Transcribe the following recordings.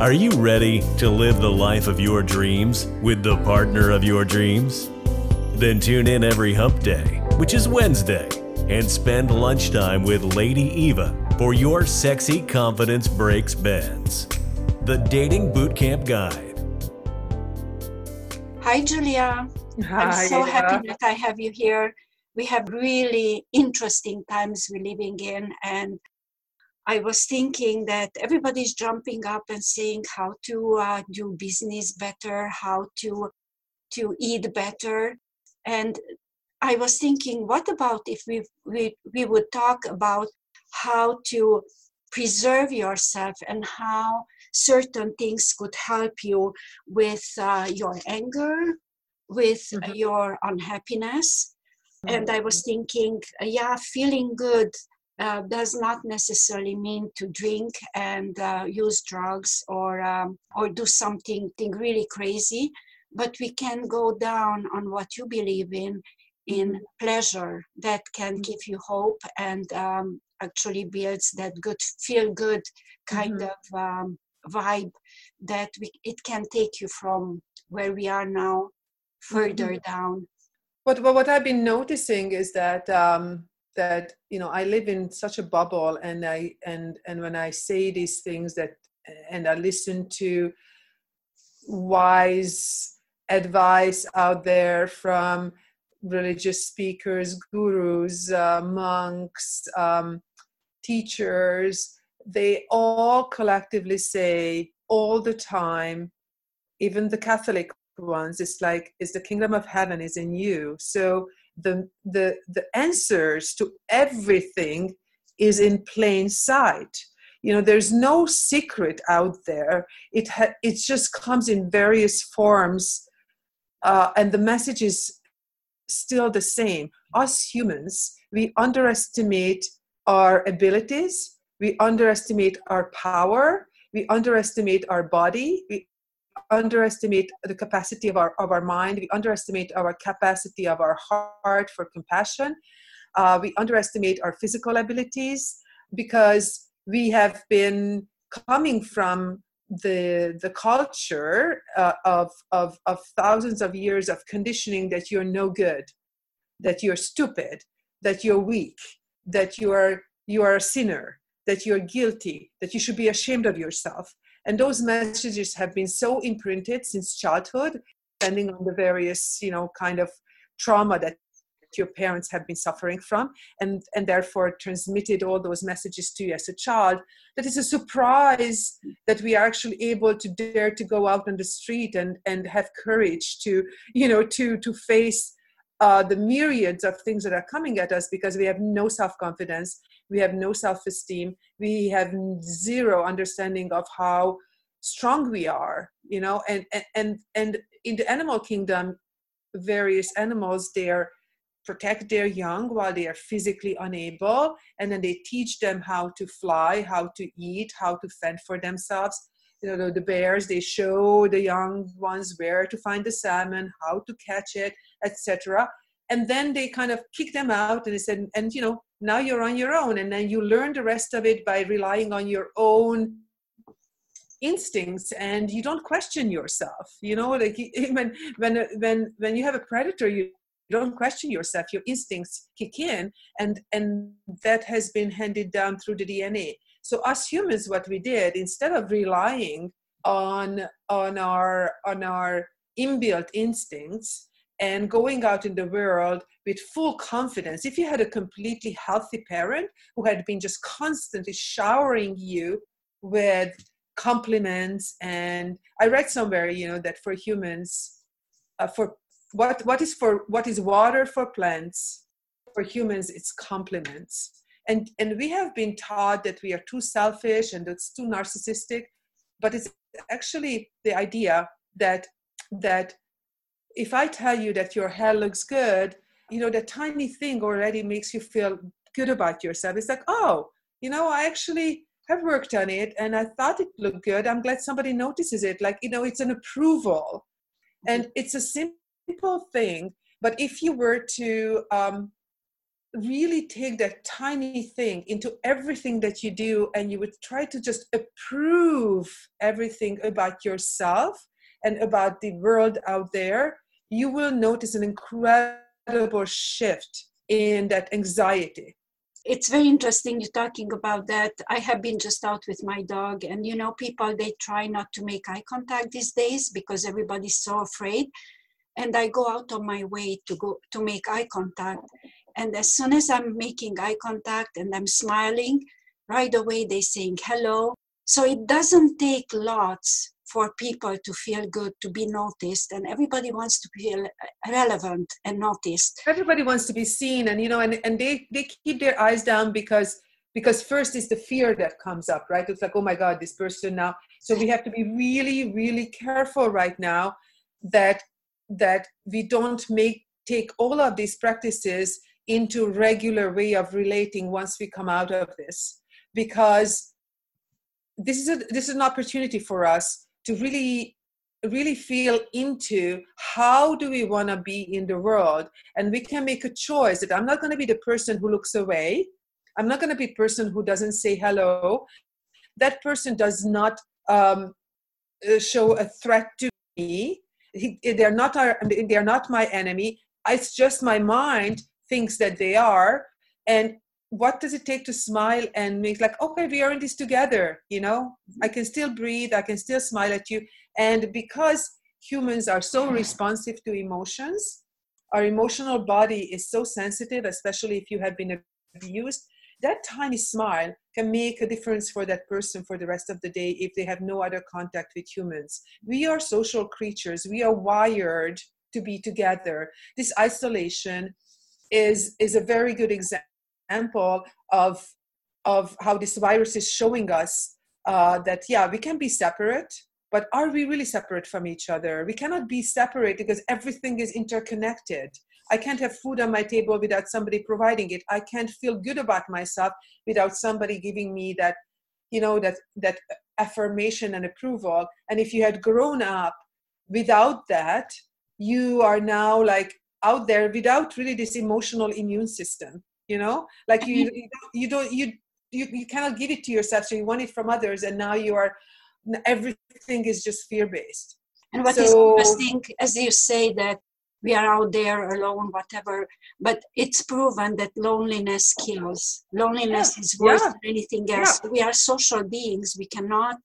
Are you ready to live the life of your dreams with the partner of your dreams? Then tune in every hump day, which is Wednesday, and spend lunchtime with Lady Eva for your sexy confidence breaks bends. The Dating Bootcamp Guide. Hi, Julia. Hi, I'm so Eva. happy that I have you here. We have really interesting times we're living in, and I was thinking that everybody's jumping up and saying how to uh, do business better, how to to eat better, and I was thinking, what about if we we, we would talk about how to preserve yourself and how certain things could help you with uh, your anger, with Mhm. your unhappiness. And I was thinking, uh, yeah, feeling good uh, does not necessarily mean to drink and uh, use drugs or um, or do something thing really crazy, but we can go down on what you believe in, in pleasure that can give you hope and um, actually builds that good feel good kind Mhm. of um, vibe that we, it can take you from where we are now further down. but, what what I've been noticing is that um, that you know I live in such a bubble, and I and and when I say these things that and I listen to wise advice out there from religious speakers, gurus, uh, monks, um, teachers, they all collectively say all the time, even the Catholic ones, it's like, is the kingdom of heaven is in you. So the the the answers to everything is in plain sight. You know, there's no secret out there. It ha- it just comes in various forms, uh, and the message is still the same. Us humans, we underestimate our abilities, we underestimate our power, we underestimate our body, we underestimate the capacity of our of our mind, we underestimate our capacity of our heart for compassion, uh, we underestimate our physical abilities because we have been coming from the the culture uh, of, of of thousands of years of conditioning that you're no good that you're stupid that you're weak that you are you are a sinner that you're guilty that you should be ashamed of yourself and those messages have been so imprinted since childhood depending on the various you know kind of trauma that your parents have been suffering from and and therefore transmitted all those messages to you as a child that is a surprise that we are actually able to dare to go out on the street and and have courage to you know to to face uh, the myriads of things that are coming at us because we have no self-confidence we have no self-esteem. We have zero understanding of how strong we are you know? And and and, and in the animal kingdom various animals they are protect their young while they are physically unable and then they teach them how to fly how to eat how to fend for themselves. You know the bears they show the young ones where to find the salmon how to catch it etc and then they kind of kick them out and they said and you know now you're on your own. And then you learn the rest of it by relying on your own instincts and you don't question yourself you know like when when when when you have a predator you don't question yourself your instincts kick in and and that has been handed down through the dna so us humans what we did instead of relying on on our on our inbuilt instincts and going out in the world with full confidence. If you had a completely healthy parent who had been just constantly showering you with compliments and i read somewhere you know that for humans uh, for what what is for what is water for plants for humans it's compliments. And and we have been taught that we are too selfish and it's too narcissistic but it's actually the idea that that if i tell you that your hair looks good you know that tiny thing already makes you feel good about yourself. It's like oh you know i actually have worked on it and i thought it looked good. I'm glad somebody notices it. Like you know it's an approval. And it's a simple thing but if you were to um, really take that tiny thing into everything that you do and you would try to just approve everything about yourself and about the world out there, you will notice an incredible shift in that anxiety. It's very interesting you're talking about that. I have been just out with my dog, and you know, people they try not to make eye contact these days because everybody's so afraid. And I go out on my way to go to make eye contact. And as soon as I'm making eye contact and I'm smiling, right away they saying hello. So it doesn't take lots for people to feel good, to be noticed, and everybody wants to feel uh, relevant and noticed. Everybody wants to be seen, and you know, and, and they, they keep their eyes down because because first is the fear that comes up, right? It's like, oh my God, this person now. So we have to be really, really careful right now that that we don't make take all of these practices into regular way of relating once we come out of this because this is a this is an opportunity for us to really really feel into how do we want to be in the world and we can make a choice that i'm not going to be the person who looks away. I'm not going to be the person who doesn't say hello. That person does not um, uh, show a threat to me. They're not our, they're not my enemy. It's just my mind thinks that they are and what does it take to smile and make like okay we are in this together you know? I can still breathe i can still smile at you. And because humans are so responsive to emotions our emotional body is so sensitive especially if you have been abused that tiny smile can make a difference for that person for the rest of the day if they have no other contact with humans. We are social creatures. We are wired to be together. This isolation is is a very good example example of of how this virus is showing us uh, that yeah we can be separate but are we really separate from each other? We cannot be separate because everything is interconnected. I can't have food on my table without somebody providing it. I can't feel good about myself without somebody giving me that you know that that affirmation and approval. And if you had grown up without that you are now like out there without really this emotional immune system you know? Like you mm-hmm. you don't you you, you cannot give it to yourself so you want it from others and now you are everything is just fear based and what so, is interesting as you say that we are out there alone whatever but it's proven that loneliness kills. Loneliness yeah, is worse yeah, than anything else. Yeah. we are social beings. We cannot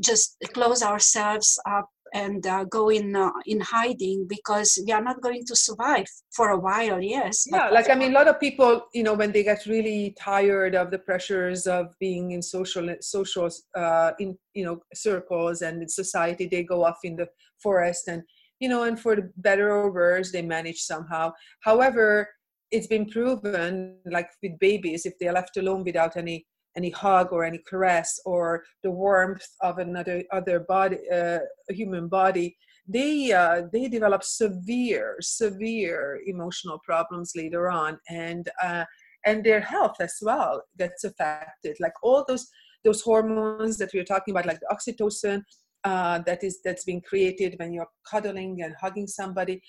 just close ourselves up and uh, go in uh, in hiding because we are not going to survive for a while yes yeah like i mean a lot of people you know when they get really tired of the pressures of being in social social uh, in you know circles and in society they go off in the forest and you know and for the better or worse they manage somehow. However it's been proven like with babies if they're left alone without any any hug or any caress or the warmth of another other body uh, human body they uh, they develop severe severe emotional problems later on and uh, and their health as well gets affected. Like all those those hormones that we are talking about like the oxytocin uh, that is that's being created when you're cuddling and hugging somebody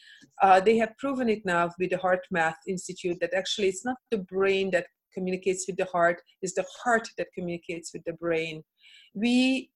uh, they have proven it now with the HeartMath institute that actually it's not the brain that communicates with the heart is the heart that communicates with the brain. We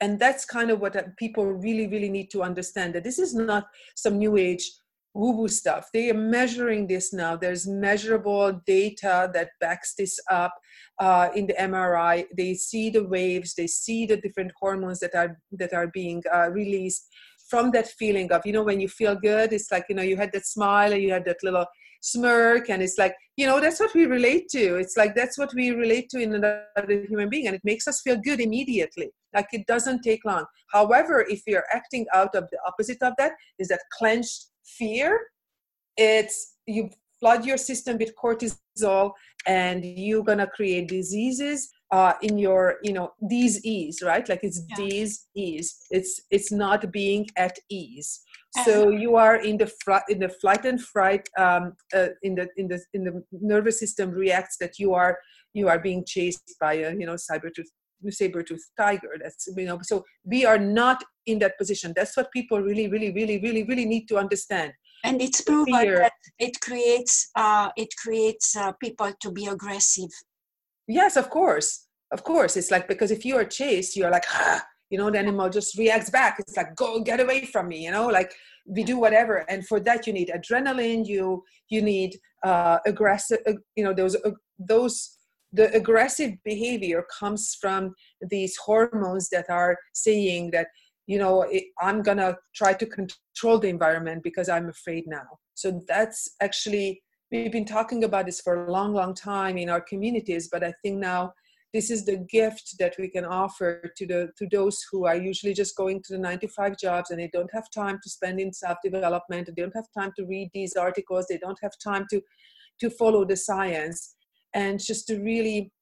and that's kind of what uh, people really really need to understand that this is not some new age woo woo stuff. They are measuring this now. There's measurable data that backs this up uh, in the mri they see the waves. They see the different hormones that are that are being uh, released from that feeling of you know when you feel good it's like you know you had that smile and you had that little smirk and it's like you know that's what we relate to. It's like that's what we relate to in another human being and it makes us feel good immediately. Like it doesn't take long. However if you're acting out of the opposite of that is that clenched fear? It's you flood your system with cortisol and you're gonna create diseases uh, in your you know these ease right? Like it's yeah. these ease. It's it's not being at ease so you are in the fr- in the flight and fright um, uh, in the in the in the nervous system reacts that you are you are being chased by a you know saber tooth saber tooth tiger. That's you know so we are not in that position. That's what people really really really really really need to understand. And it's proven Fear. that it creates uh, it creates uh, people to be aggressive. Yes of course. Of course. It's like because if you are chased you're like ah, you know the animal just reacts back. It's like go get away from me you know like we do whatever. And for that you need adrenaline you you need uh, aggressive uh, you know those uh, those the aggressive behavior comes from these hormones that are saying that you know i'm gonna try to control the environment because i'm afraid now. So that's actually we've been talking about this for a long long time in our communities but i think now this is the gift that we can offer to the to those who are usually just going to the 95 jobs and they don't have time to spend in self development they don't have time to read these articles they don't have time to to follow the science. And just to really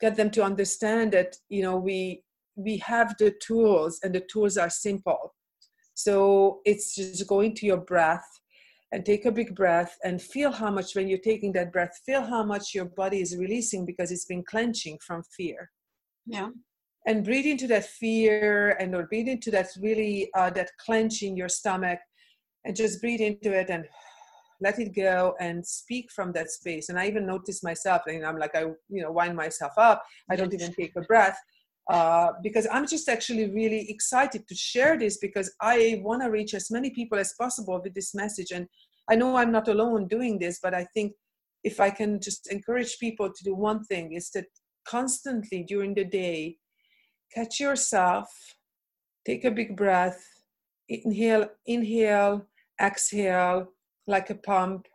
get them to understand that you know we we have the tools and the tools are simple. So it's just going to your breath and take a big breath and feel how much when you're taking that breath feel how much your body is releasing because it's been clenching from fear. Yeah. And breathe into that fear and or breathe into that really uh, that clench in your stomach and just breathe into it and let it go and speak from that space. And i even notice myself and i'm like i you know wind myself up. I don't even take a breath uh, because i'm just actually really excited to share this because i want to reach as many people as possible with this message. And i know i'm not alone doing this but i think if i can just encourage people to do one thing is that constantly during the day catch yourself take a big breath inhale inhale exhale like a pump.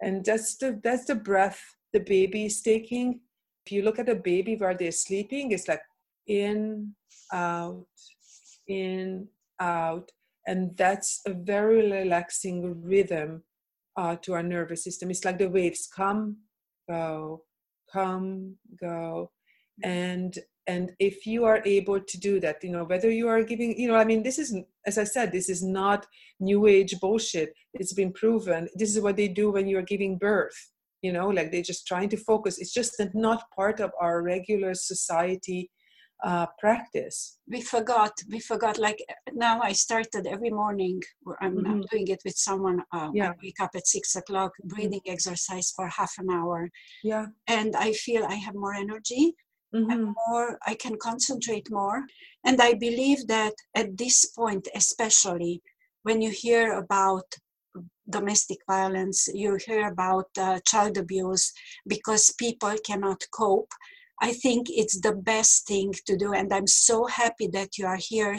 And that's the that's the breath the baby is taking. If you look at a baby while they're sleeping it's like in out in out. And that's a very relaxing rhythm uh, to our nervous system. It's like the waves come go come go. And and if you are able to do that you know whether you are giving you know i mean this is as i said this is not new age bullshit. It's been proven. This is what they do when you're giving birth you know like they're just trying to focus. It's just not part of our regular society uh, practice we forgot we forgot like now i started every morning i'm, mm-hmm. I'm doing it with someone uh, yeah. i wake up at six o'clock breathing mm-hmm. exercise for half an hour yeah and i feel i have more energy mm-hmm. more i can concentrate more and i believe that at this point especially when you hear about domestic violence you hear about uh, child abuse because people cannot cope i think it's the best thing to do and i'm so happy that you are here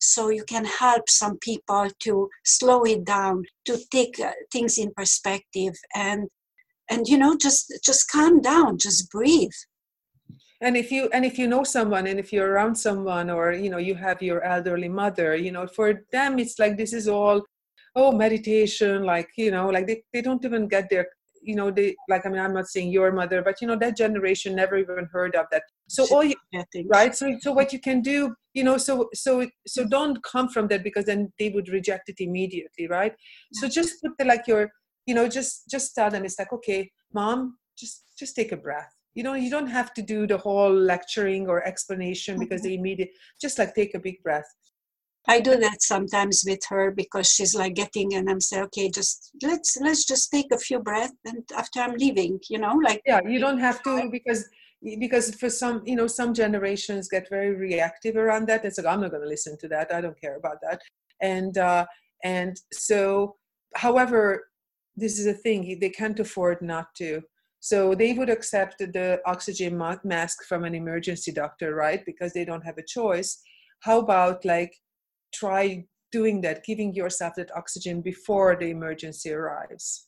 so you can help some people to slow it down to take uh, things in perspective and and you know just just calm down just breathe. And if you and if you know someone and if you're around someone or you know you have your elderly mother you know for them it's like this is all oh meditation like you know like they, they don't even get their you know they like i mean i'm not saying your mother but you know that generation never even heard of that. So all you right so so what you can do you know so so so don't come from that because then they would reject it immediately right? So just put the like your you know just just tell them it's like okay mom just just take a breath. You know you don't have to do the whole lecturing or explanation because mm-hmm. they immediate just like take a big breath i do that sometimes with her because she's like getting and i'm saying okay just let's let's just take a few breaths and after i'm leaving you know like yeah you don't have to because because for some you know some generations get very reactive around that it's like i'm not going to listen to that i don't care about that and uh and so however this is a thing they can't afford not to so they would accept the oxygen mask from an emergency doctor, right? Because they don't have a choice. How about like try doing that, giving yourself that oxygen before the emergency arrives?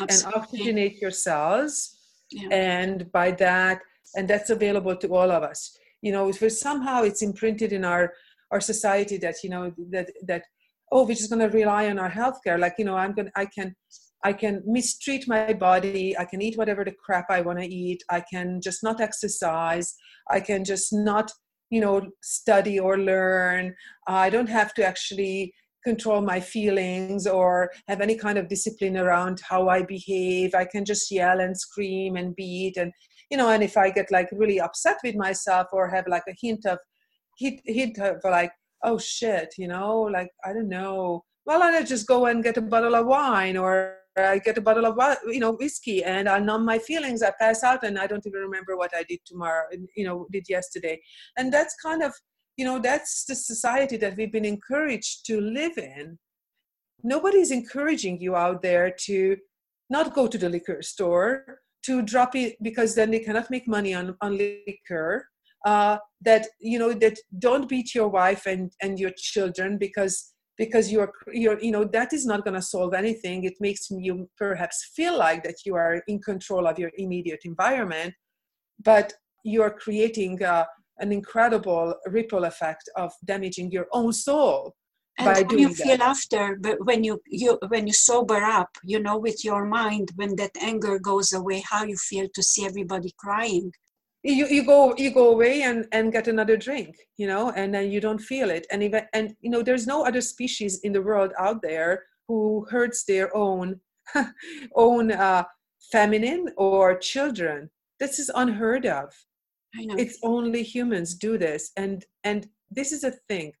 Absolutely. And oxygenate your cells. Yeah. And by that, and that's available to all of us. You know, if we somehow it's imprinted in our our society that you know that that oh we're just going to rely on our healthcare like you know i'm going to i can I can mistreat my body. I can eat whatever the crap I want to eat. I can just not exercise. I can just not, you know, study or learn. I don't have to actually control my feelings or have any kind of discipline around how I behave. I can just yell and scream and beat and you know, and if I get like really upset with myself or have like a hint of hint, hint of like, oh shit, you know, like I don't know, well, I just go and get a bottle of wine or I get a bottle of you know whiskey and I numb my feelings. I pass out and I don't even remember what I did tomorrow, you know, did yesterday. And that's kind of you know that's the society that we've been encouraged to live in. Nobody's encouraging you out there to not go to the liquor store to drop it because then they cannot make money on on liquor. Uh, that you know that don't beat your wife and and your children because because you're you're you know that is not going to solve anything it makes you perhaps feel like that you are in control of your immediate environment but you're creating uh, an incredible ripple effect of damaging your own soul and by how you that. feel after but when you you when you sober up you know with your mind when that anger goes away how you feel to see everybody crying you, you go you go away and and get another drink you know and then you don't feel it. And even and you know there's no other species in the world out there who hurts their own own uh, feminine or children. This is unheard of. I know. it's only humans do this. And and this is a thing.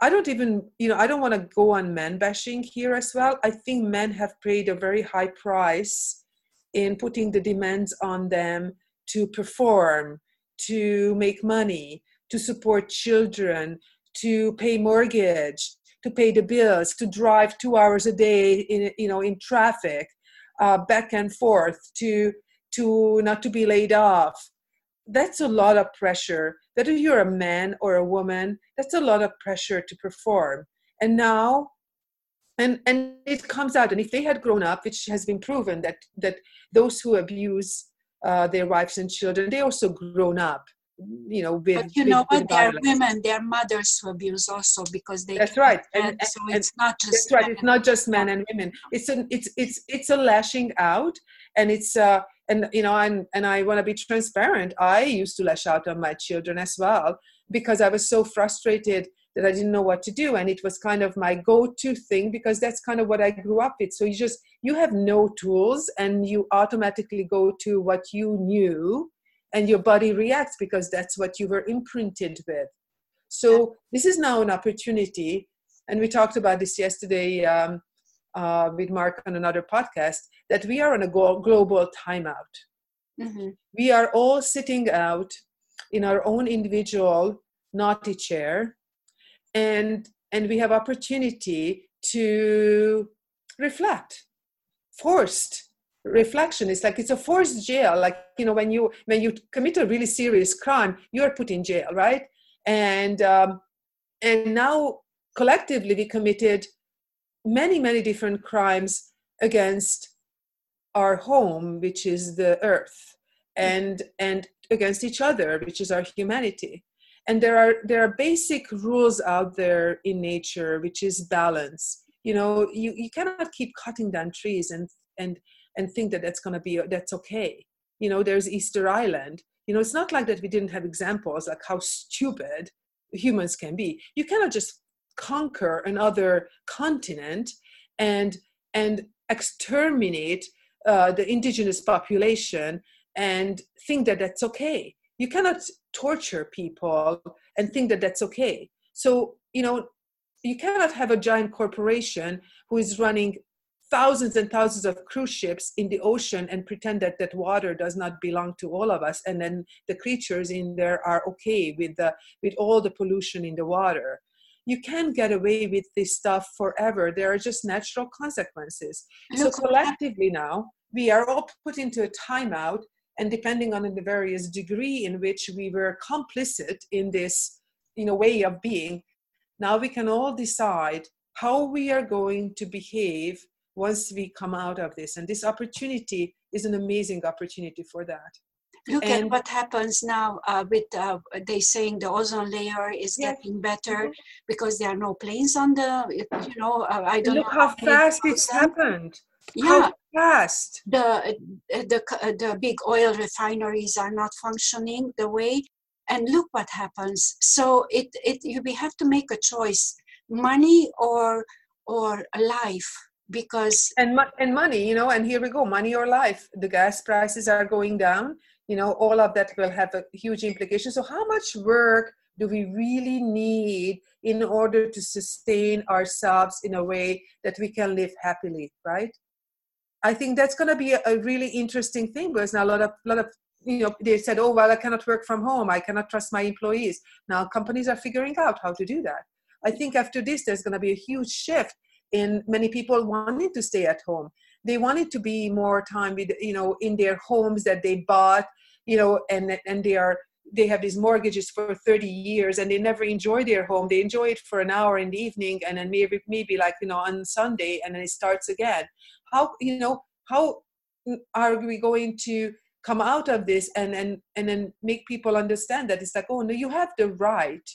I don't even you know i don't want to go on men bashing here as well. I think men have paid a very high price in putting the demands on them to perform, to make money, to support children, to pay mortgage, to pay the bills, to drive two hours a day in you know in traffic, uh, back and forth, to to not to be laid off. That's a lot of pressure. Whether you're a man or a woman, that's a lot of pressure to perform. And now and and it comes out and if they had grown up which has been proven that that those who abuse uh, their wives and children. They also grown up, you know. With, but you with, know what? They are women. They are mothers who abuse also because they. That's right. And, and, so it's not just. That's right. It's not just men and women. It's an it's it's it's a lashing out, and it's uh and you know and and I want to be transparent. I used to lash out on my children as well because I was so frustrated that I didn't know what to do. And it was kind of my go to thing because that's kind of what I grew up with. So you just, you have no tools and you automatically go to what you knew and your body reacts because that's what you were imprinted with. So this is now an opportunity. And we talked about this yesterday um, uh, with Mark on another podcast that we are on a global timeout. Mm-hmm. We are all sitting out in our own individual naughty chair and and we have opportunity to reflect. Forced reflection. It's like it's a forced jail. Like you know when you when you commit a really serious crime you're put in jail right? And um, and now collectively we committed many many different crimes against our home which is the earth and and against each other which is our humanity and there are there are basic rules out there in nature which is balance. You know you, you cannot keep cutting down trees and and and think that that's going to be that's okay. You know there's easter island. You know it's not like that we didn't have examples like how stupid humans can be. You cannot just conquer another continent and and exterminate uh, the indigenous population and think that that's okay. You cannot torture people and think that that's okay. So you know you cannot have a giant corporation who is running thousands and thousands of cruise ships in the ocean and pretend that that water does not belong to all of us and then the creatures in there are okay with the with all the pollution in the water. You can't get away with this stuff forever. There are just natural consequences. So collectively now we are all put into a timeout and depending on the various degree in which we were complicit in this you know way of being now we can all decide how we are going to behave once we come out of this and this opportunity is an amazing opportunity for that look and, at what happens now uh, with uh, they saying the ozone layer is yes. getting better mm-hmm. because there are no planes on the you know uh, i don't look know how, how fast it's happened yeah. how fast? The uh, the uh, the big oil refineries are not functioning the way and look what happens. So it it you we have to make a choice money or or life because and and money you know and here we go money or life. The gas prices are going down you know all of that will have a huge implication. So how much work do we really need in order to sustain ourselves in a way that we can live happily, right? I think that's going to be a, a really interesting thing because now a lot of lot of you know they said, oh well, I cannot work from home. I cannot trust my employees. Now companies are figuring out how to do that. I think after this, there's going to be a huge shift in many people wanting to stay at home. They wanted to be more time with you know in their homes that they bought, you know, and and they are they have these mortgages for 30 years and they never enjoy their home they enjoy it for an hour in the evening and then maybe maybe like you know on sunday and then it starts again how you know how are we going to come out of this and and and then make people understand that it's like oh no you have the right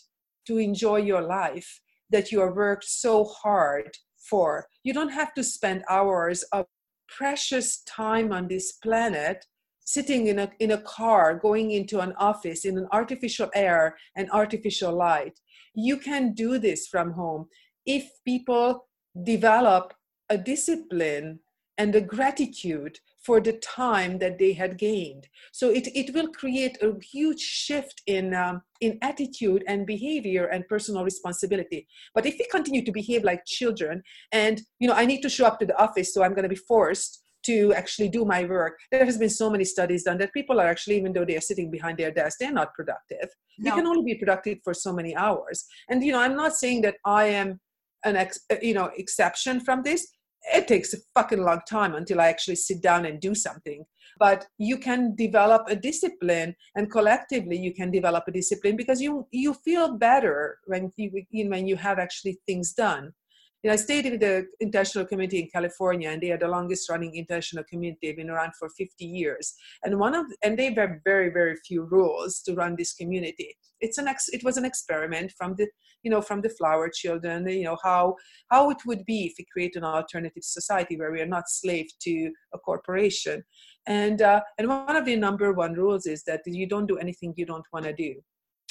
to enjoy your life that you have worked so hard for. You don't have to spend hours of precious time on this planet sitting in a in a car going into an office in an artificial air and artificial light. You can do this from home. If people develop a discipline and the gratitude for the time that they had gained. So it, it will create a huge shift in, um, in attitude and behavior and personal responsibility. But if we continue to behave like children and, you know, I need to show up to the office, so I'm going to be forced to actually do my work. There has been so many studies done that people are actually, even though they are sitting behind their desk, they're not productive. No. They can only be productive for so many hours. And you know, I'm not saying that I am an ex, you know exception from this it takes a fucking long time until I actually sit down and do something. But you can develop a discipline, and collectively you can develop a discipline because you you feel better when you, when you have actually things done. You know, I stayed in the international community in California, and they are the longest running international community. They've been around for 50 years, and one of and they have very very few rules to run this community. It's an ex, it was an experiment from the you know from the flower children you know how how it would be if we create an alternative society where we are not slave to a corporation and uh, and one of the number one rules is that you don't do anything you don't want to do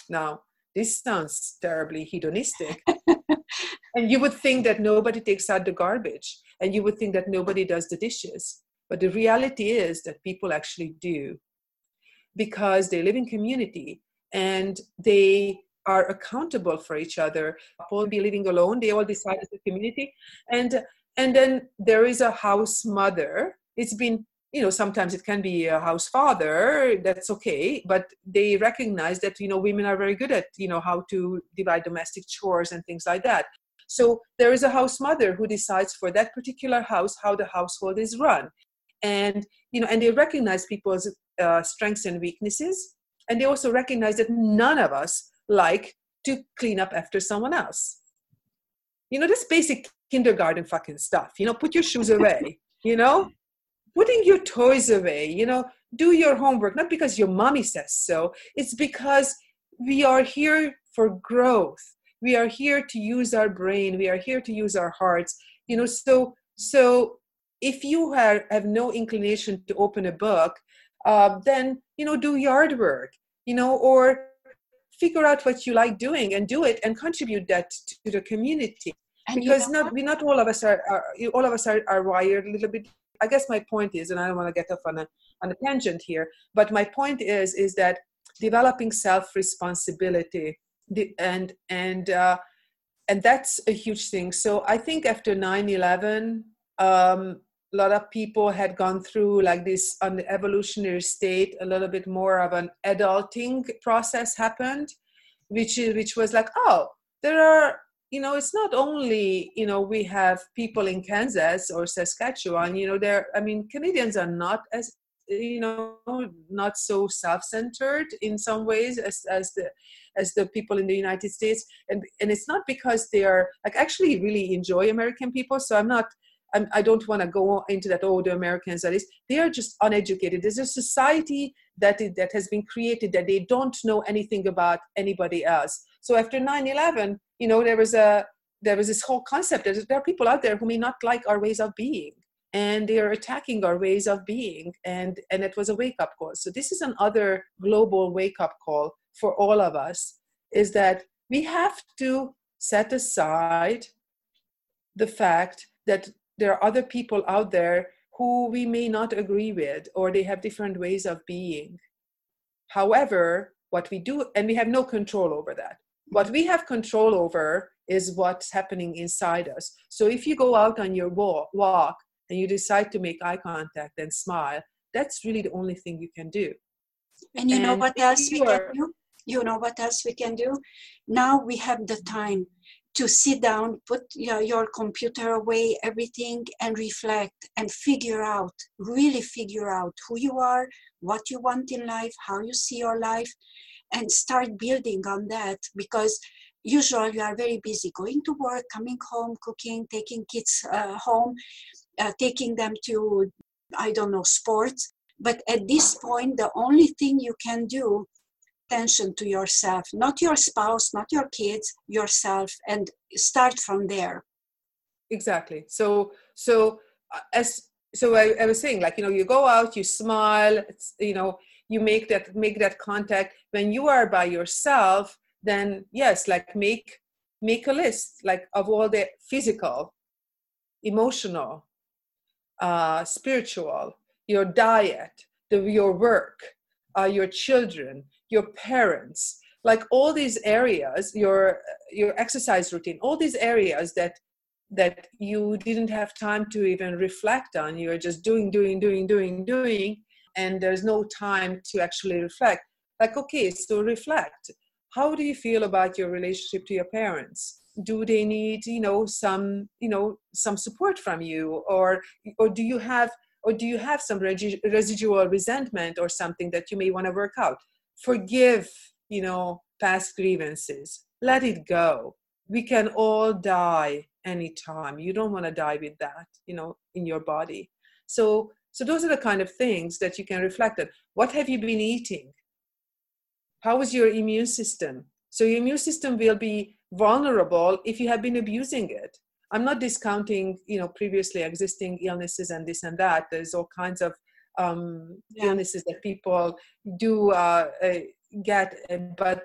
now this sounds terribly hedonistic and you would think that nobody takes out the garbage and you would think that nobody does the dishes but the reality is that people actually do because they live in community and they are accountable for each other. People be living alone, they all decide as a community. And and then there is a house mother. It's been you know sometimes it can be a house father that's okay but they recognize that you know women are very good at you know how to divide domestic chores and things like that so there is a house mother who decides for that particular house how the household is run and you know and they recognize people's uh, strengths and weaknesses and they also recognize that none of us like to clean up after someone else. You know, this basic kindergarten fucking stuff. You know, put your shoes away, you know, putting your toys away, you know, do your homework, not because your mommy says so, it's because we are here for growth. We are here to use our brain, we are here to use our hearts, you know, so so if you have, have no inclination to open a book, uh, then you know do yard work, you know, or figure out what you like doing and do it and contribute that to the community. And because you know not we not all of us are, are all of us are, are wired a little bit i guess my point is and i don't want to get off on a on a tangent here but my point is is that developing self responsibility and and uh, and that's a huge thing. So i think after 9 11 um, a lot of people had gone through like this on the evolutionary state a little bit more of an adulting process happened which which was like oh there are you know it's not only you know we have people in kansas or saskatchewan you know there i mean canadians are not as you know not so self-centered in some ways as as the as the people in the united states and and it's not because they are like actually really enjoy american people so i'm not I'm, I do not want to go into that. Oh, the Americans are this. They are just uneducated. There's a society that is, that has been created that they don't know anything about anybody else. So after 9/11, you know, there was a there was this whole concept that there are people out there who may not like our ways of being, and they are attacking our ways of being, and and it was a wake up call. So this is another global wake up call for all of us. Is that we have to set aside the fact that there are other people out there who we may not agree with or they have different ways of being however what we do and we have no control over that what we have control over is what's happening inside us so if you go out on your walk, walk and you decide to make eye contact and smile that's really the only thing you can do. And you and know what else we can do? You know what else we can do? Now we have the time to sit down, put your, your computer away, everything, and reflect and figure out, really figure out who you are, what you want in life, how you see your life, and start building on that because usually you are very busy going to work, coming home, cooking, taking kids uh, home, uh, taking them to, I don't know, sports. But at this point, the only thing you can do attention to yourself, not your spouse, not your kids, yourself, and start from there. Exactly. So, so uh, as so I, I was saying, like you know, you go out, you smile, you know, you make that make that contact. When you are by yourself, then yes, like make make a list like of all the physical, emotional, uh, spiritual, your diet, the, your work, uh, your children, your parents like all these areas your your exercise routine all these areas that that you didn't have time to even reflect on. You're just doing doing doing doing doing and there's no time to actually reflect. Like okay so reflect. How do you feel about your relationship to your parents do they need you know some you know some support from you? Or or do you have or do you have some residual resentment or something that you may want to work out? Forgive you know past grievances. Let it go. We can all die anytime. You don't want to die with that you know in your body. So so those are the kind of things that you can reflect on. What have you been eating? How is your immune system? So your immune system will be vulnerable if you have been abusing it i'm not discounting you know previously existing illnesses and this and that there's all kinds of um, yeah. illnesses that people do uh, uh, get, but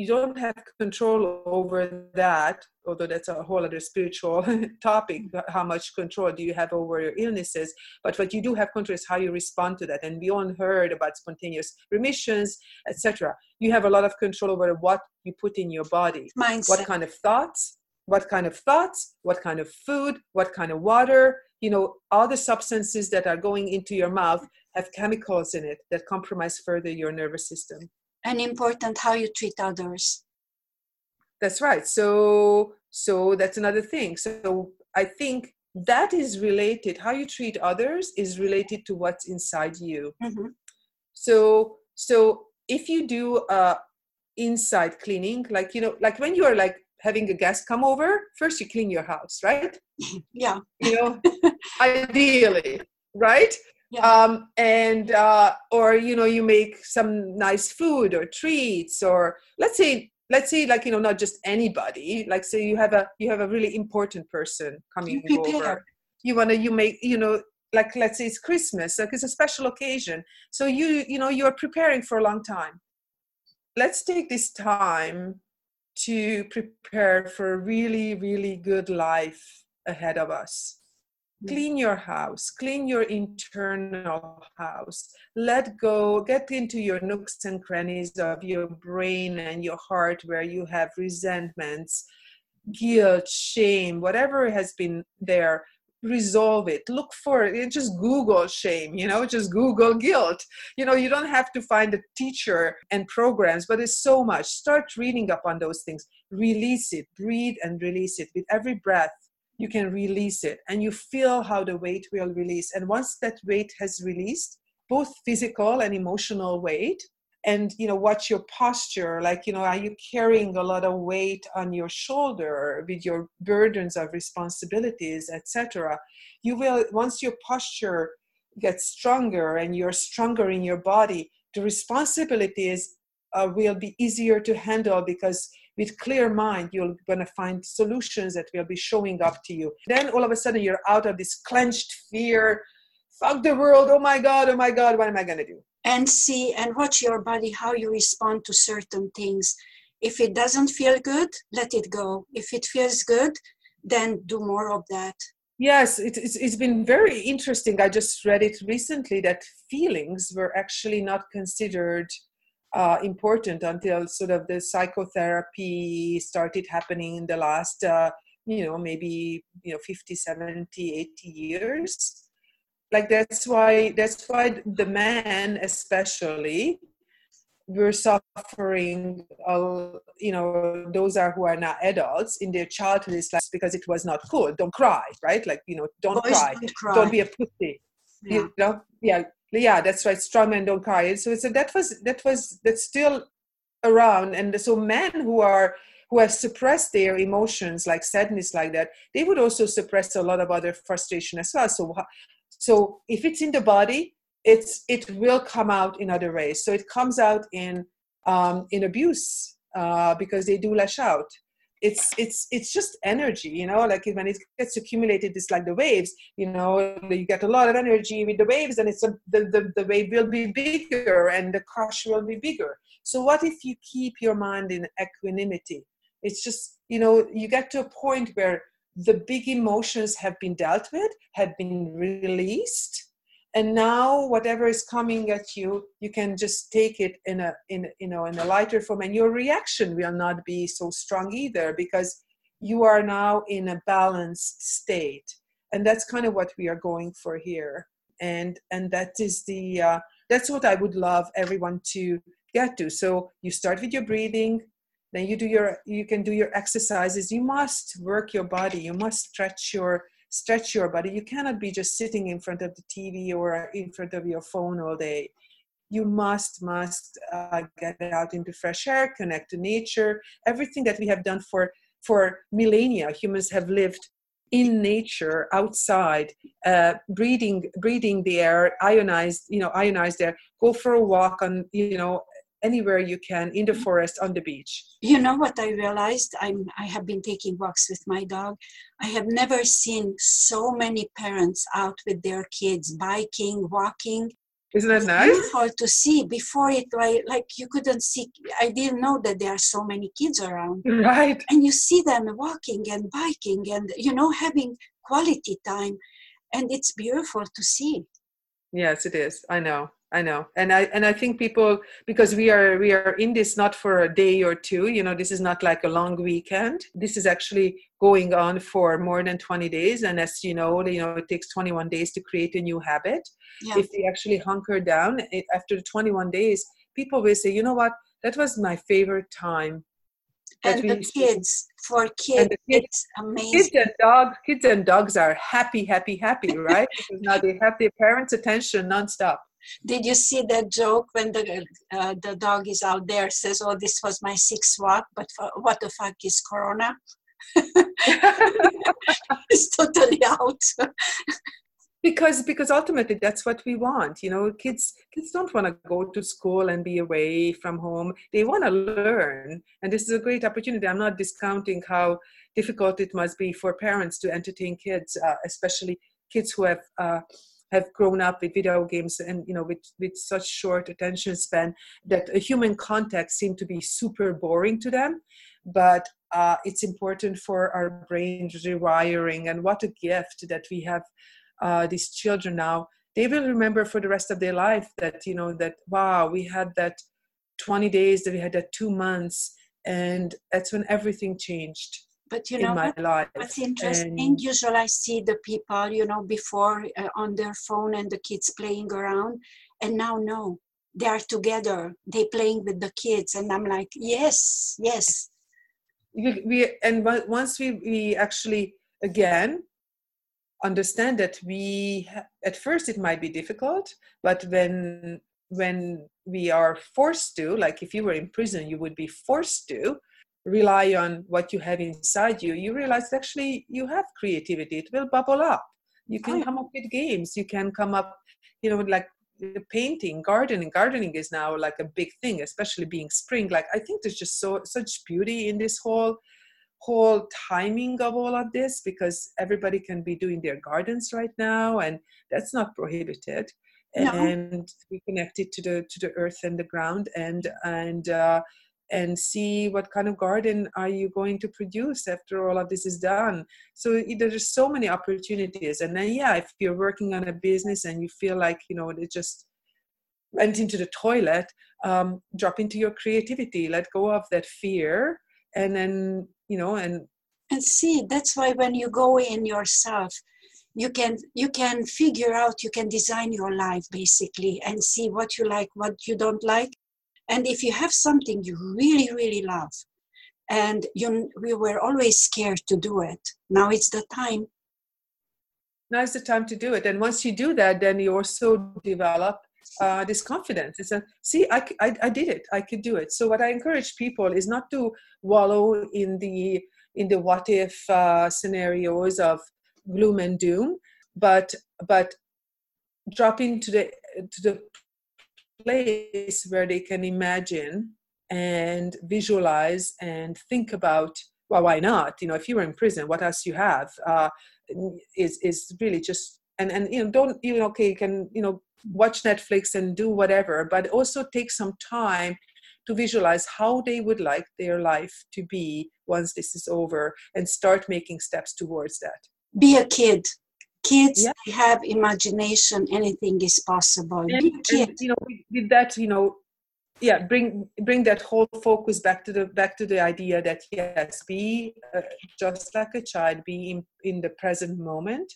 you don't have control over that although that's a whole other spiritual topic how much control do you have over your illnesses? But what you do have control is how you respond to that. And we all heard about spontaneous remissions etc you have a lot of control over what you put in your body. Mindset. what kind of thoughts what kind of thoughts what kind of food what kind of water you know all the substances that are going into your mouth have chemicals in it that compromise further your nervous system and important how you treat others that's right so so that's another thing so i think that is related how you treat others is related to what's inside you mm-hmm. so so if you do a inside cleaning like you know like when you are like having a guest come over, first you clean your house, right? Yeah. You know, ideally, right? Yeah. Um, and uh, or you know, you make some nice food or treats, or let's say let's say like you know not just anybody like say you have a you have a really important person coming over you want to you make you know like let's say it's christmas like it's a special occasion so you you know you're preparing for a long time let's take this time to prepare for a really, really good life ahead of us. Clean your house, clean your internal house. Let go, get into your nooks and crannies of your brain and your heart where you have resentments, guilt, shame, whatever has been there resolve it. Look for it. Just google shame you know just google guilt. You know you don't have to find a teacher and programs but it's so much. Start reading up on those things. Release it. Breathe and release it with every breath you can release it and you feel how the weight will release. And once that weight has released both physical and emotional weight and you know what's your posture like you know are you carrying a lot of weight on your shoulder with your burdens of responsibilities etc you will once your posture gets stronger and you're stronger in your body the responsibilities uh, will be easier to handle because with clear mind you're going to find solutions that will be showing up to you. Then all of a sudden you're out of this clenched fear fuck the world oh my god oh my god what am i going to do? And see and watch your body how you respond to certain things. If it doesn't feel good let it go. If it feels good then do more of that. Yes it, it's, it's been very interesting. I just read it recently that feelings were actually not considered uh, important until sort of the psychotherapy started happening in the last uh, you know maybe you know 50 70 80 years. Like that's why that's why the men especially were suffering uh, you know those are who are now adults in their childhood is like because it was not cool don't cry right? Like you know don't cry. don't cry. don't be a pussy. Yeah. you know? Yeah yeah that's right strong men don't cry. So so that was that was that's still around. And so men who are who have suppressed their emotions like sadness like that they would also suppress a lot of other frustration as well. So so if it's in the body it's it will come out in other ways. So it comes out in um, in abuse uh, because they do lash out it's it's it's just energy you know like when it gets accumulated it's like the waves you know you get a lot of energy with the waves and it's a, the, the the wave will be bigger and the crush will be bigger. So what if you keep your mind in equanimity? It's just you know you get to a point where the big emotions have been dealt with have been released and now whatever is coming at you you can just take it in a in you know in a lighter form. And your reaction will not be so strong either because you are now in a balanced state. And that's kind of what we are going for here. And and that is the uh, that's what i would love everyone to get to. So you start with your breathing then you do your you can do your exercises. You must work your body. You must stretch your stretch your body. You cannot be just sitting in front of the TV or in front of your phone all day. You must, must uh, get out into fresh air, connect to nature. Everything that we have done for for millennia, humans have lived in nature, outside, uh, breathing breathing the air, ionized, you know, ionized air. Go for a walk on, you know, anywhere you can in the mm-hmm. forest on the beach. You know what i realized? I'm i have been taking walks with my dog. I have never seen so many parents out with their kids biking walking. Isn't that it's nice? beautiful to see. Before it like, like you couldn't see i didn't know that there are so many kids around. Right. And you see them walking and biking and you know having quality time. And it's beautiful to see. Yes it is. I know I know. And I and I think people because we are we are in this not for a day or two, you know, this is not like a long weekend. This is actually going on for more than 20 days and as you know, you know, it takes 21 days to create a new habit. Yeah. If they actually hunker down it, after the 21 days, people will say, "You know what? That was my favorite time and the kids for kids, kids, it's amazing kids and dogs kids and dogs are happy happy happy right because now they have their parents attention nonstop did you see that joke when the uh, the dog is out there says, "Oh, this was my sixth walk, but what the fuck is Corona?" it's totally out. because because ultimately that's what we want you know kids kids don't want to go to school and be away from home they want to learn and this is a great opportunity i'm not discounting how difficult it must be for parents to entertain kids uh, especially kids who have uh, have grown up with video games and you know with with such short attention span that a human contact seemed to be super boring to them. But uh, it's important for our brains rewiring and what a gift that we have uh, these children now. They will remember for the rest of their life that you know that wow we had that 20 days that we had that two months and that's when everything changed but you know what, what's interesting and usually i see the people you know before uh, on their phone and the kids playing around and now no they are together they playing with the kids and i'm like yes yes. We, we and once we we actually again understand that we at first it might be difficult but when when we are forced to like if you were in prison you would be forced to rely on what you have inside you, you realize actually you have creativity. It will bubble up. You can oh, come up with games. You can come up, you know, like painting, gardening. Gardening is now like a big thing, especially being spring. Like I think there's just so such beauty in this whole whole timing of all of this because everybody can be doing their gardens right now and that's not prohibited no. and we connected to the to the earth and the ground and and uh, and see what kind of garden are you going to produce after all of this is done. So there's so many opportunities. And then yeah if you're working on a business and you feel like you know it just went into the toilet um, drop into your creativity let go of that fear and then you know and and see that's why when you go in yourself you can you can figure out you can design your life basically and see what you like what you don't like and if you have something you really really love and you we were always scared to do it now it's the time. Now is the time to do it. And once you do that then you also develop uh, this confidence. It's a see I, I, I did it. I could do it. So what i encourage people is not to wallow in the in the what if uh, scenarios of gloom and doom but but drop into the to the place where they can imagine and visualize and think about well why not? You know if you were in prison what else you have uh, is is really just and and you know don't you know okay you can you know watch netflix and do whatever but also take some time to visualize how they would like their life to be once this is over and start making steps towards that. Be a kid kids yeah. have imagination anything is possible. And, and, you know with that you know yeah bring bring that whole focus back to the back to the idea that yes be uh, just like a child be in, in the present moment.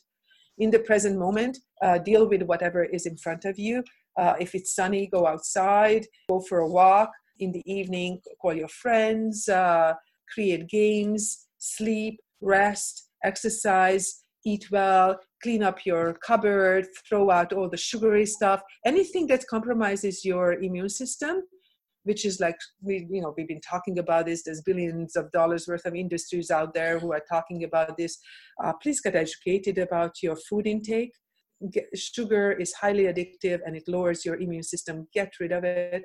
In the present moment uh, deal with whatever is in front of you. Uh, if it's sunny go outside go for a walk. In the evening call your friends uh, create games sleep rest exercise eat well clean up your cupboard throw out all the sugary stuff anything that compromises your immune system which is like we you know we've been talking about this there's billions of dollars worth of industries out there who are talking about this. Uh, please get educated about your food intake. Get, sugar is highly addictive and it lowers your immune system. Get rid of it.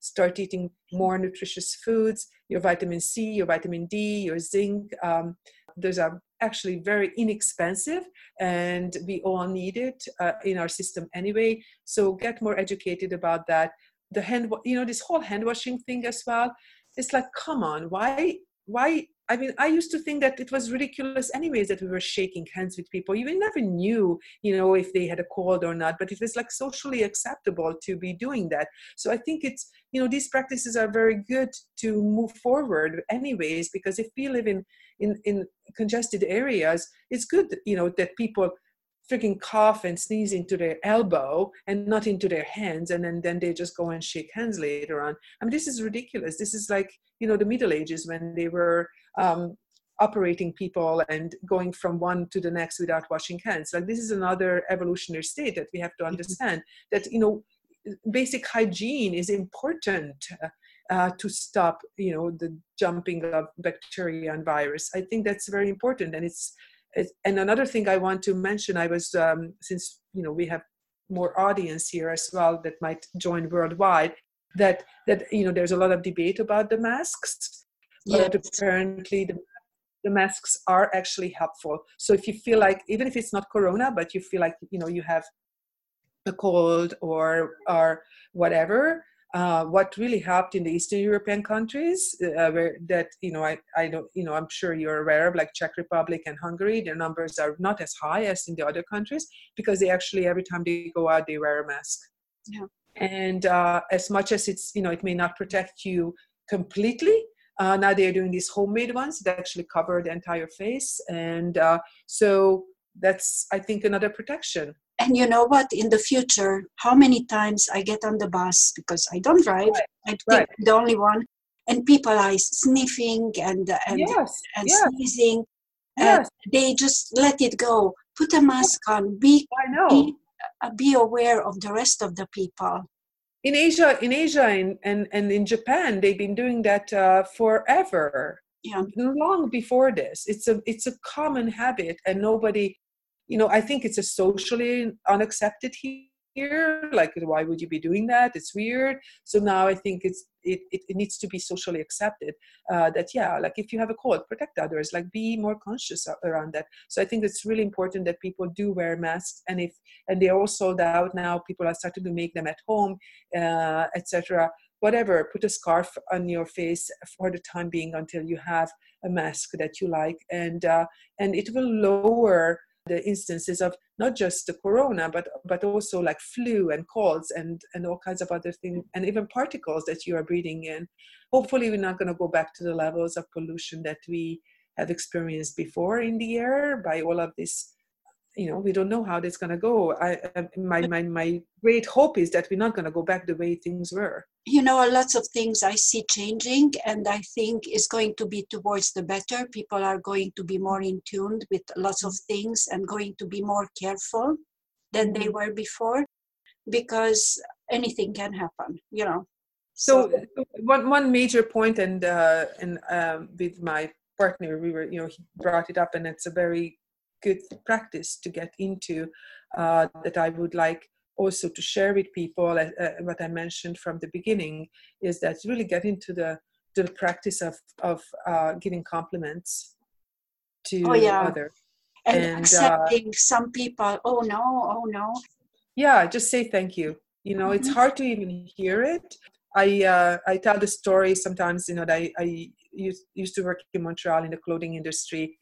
Start eating more nutritious foods your vitamin c your vitamin d your zinc um, those are actually very inexpensive and we all need it uh, in our system anyway. So get more educated about that. The hand you know this whole hand washing thing as well it's like come on why why I mean, I used to think that it was ridiculous, anyways, that we were shaking hands with people. You never knew, you know, if they had a cold or not, but it was like socially acceptable to be doing that. So I think it's, you know, these practices are very good to move forward, anyways, because if we live in in in congested areas, it's good, you know, that people freaking cough and sneeze into their elbow and not into their hands and then, then they just go and shake hands later on. I mean this is ridiculous. This is like you know the middle ages when they were um, operating people and going from one to the next without washing hands. Like this is another evolutionary state that we have to mm-hmm. understand that you know basic hygiene is important uh, to stop you know the jumping of bacteria and virus. I think that's very important and it's and another thing I want to mention, I was um, since you know we have more audience here as well that might join worldwide. That that you know there's a lot of debate about the masks, yes. but apparently the the masks are actually helpful. So if you feel like even if it's not corona, but you feel like you know you have a cold or or whatever, uh, what really helped in the Eastern European countries, uh, where that you know I I don't you know I'm sure you're aware of like Czech Republic and Hungary, their numbers are not as high as in the other countries because they actually every time they go out they wear a mask. Yeah. And uh, as much as it's you know it may not protect you completely, uh, now they're doing these homemade ones that actually cover the entire face, and uh, so that's I think another protection and you know what in the future how many times i get on the bus because i don't drive right. i think right. the only one and people are sniffing and and, yes. and yes. sneezing yes. they just let it go put a mask on be I know. Be, uh, be aware of the rest of the people in asia in asia and and, and in japan they've been doing that uh, forever yeah. long before this it's a it's a common habit and nobody you know i think it's a socially unaccepted here like why would you be doing that? It's weird. So now i think it's it, it, it needs to be socially accepted uh, that yeah like if you have a cold protect others like be more conscious around that. So i think it's really important that people do wear masks and if and they're all sold out now people are starting to make them at home uh, etc whatever put a scarf on your face for the time being until you have a mask that you like and uh, and it will lower the instances of not just the corona but but also like flu and colds and and all kinds of other things and even particles that you are breathing in. Hopefully we're not going to go back to the levels of pollution that we have experienced before in the air by all of this you know we don't know how that's going to go. I, my, my my great hope is that we're not going to go back the way things were you know a lots of things i see changing and i think is going to be towards the better people are going to be more in tune with lots of things and going to be more careful than they mm-hmm. were before because anything can happen you know so, so one one major point and uh and um with my partner we were you know he brought it up and it's a very good practice to get into uh, that I would like also to share with people. Uh, uh, what I mentioned from the beginning is that really get into the the practice of of uh, giving compliments to oh, yeah. others and, and uh, accepting some people. Oh no! Oh no! Yeah, just say thank you. You know, mm-hmm. it's hard to even hear it. I uh, I tell the story sometimes. You know, that I, I used, used to work in Montreal in the clothing industry,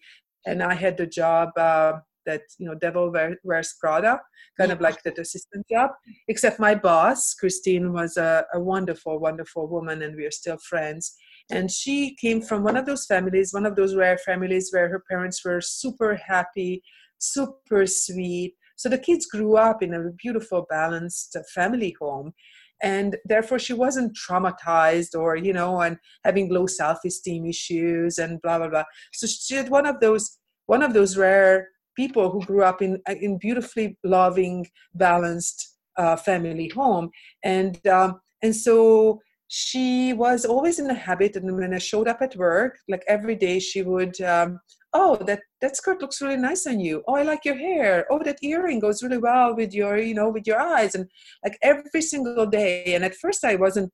and I had the job uh, that you know devil wears Prada, kind of like that assistant job. Except my boss, Christine, was a, a wonderful, wonderful woman, and we are still friends. And she came from one of those families, one of those rare families where her parents were super happy, super sweet. So the kids grew up in a beautiful, balanced uh, family home and therefore she wasn't traumatized or you know and having low self-esteem issues and blah blah blah so she had one of those one of those rare people who grew up in in beautifully loving balanced uh, family home. And um, and so she was always in the habit and when i showed up at work like every day she would um, oh that that skirt looks really nice on you. Oh i like your hair. Oh that earring goes really well with your you know with your eyes. And like every single day. And at first i wasn't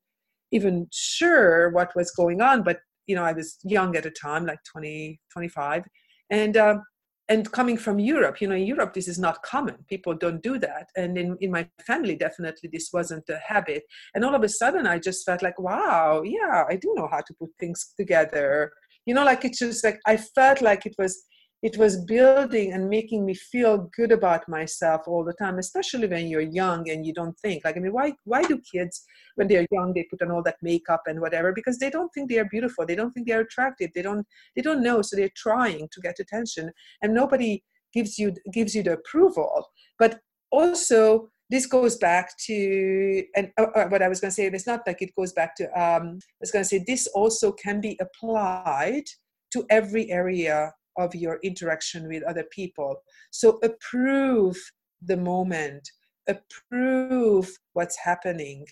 even sure what was going on but you know i was young at the time like 20 25 and um, and coming from europe you know in europe this is not common. People don't do that. And in, in my family definitely this wasn't a habit. And all of a sudden i just felt like wow yeah i do know how to put things together. You know like it's just like i felt like it was it was building and making me feel good about myself all the time especially when you're young and you don't think. Like i mean why why do kids when they're young they put on all that makeup and whatever? Because they don't think they are beautiful. They don't think they are attractive. They don't they don't know. So they're trying to get attention. And nobody gives you gives you the approval. But also this goes back to and uh, uh what i was going to say it's not like it goes back to um, i was going to say this also can be applied to every area of your interaction with other people. So approve the moment. Approve what's happening.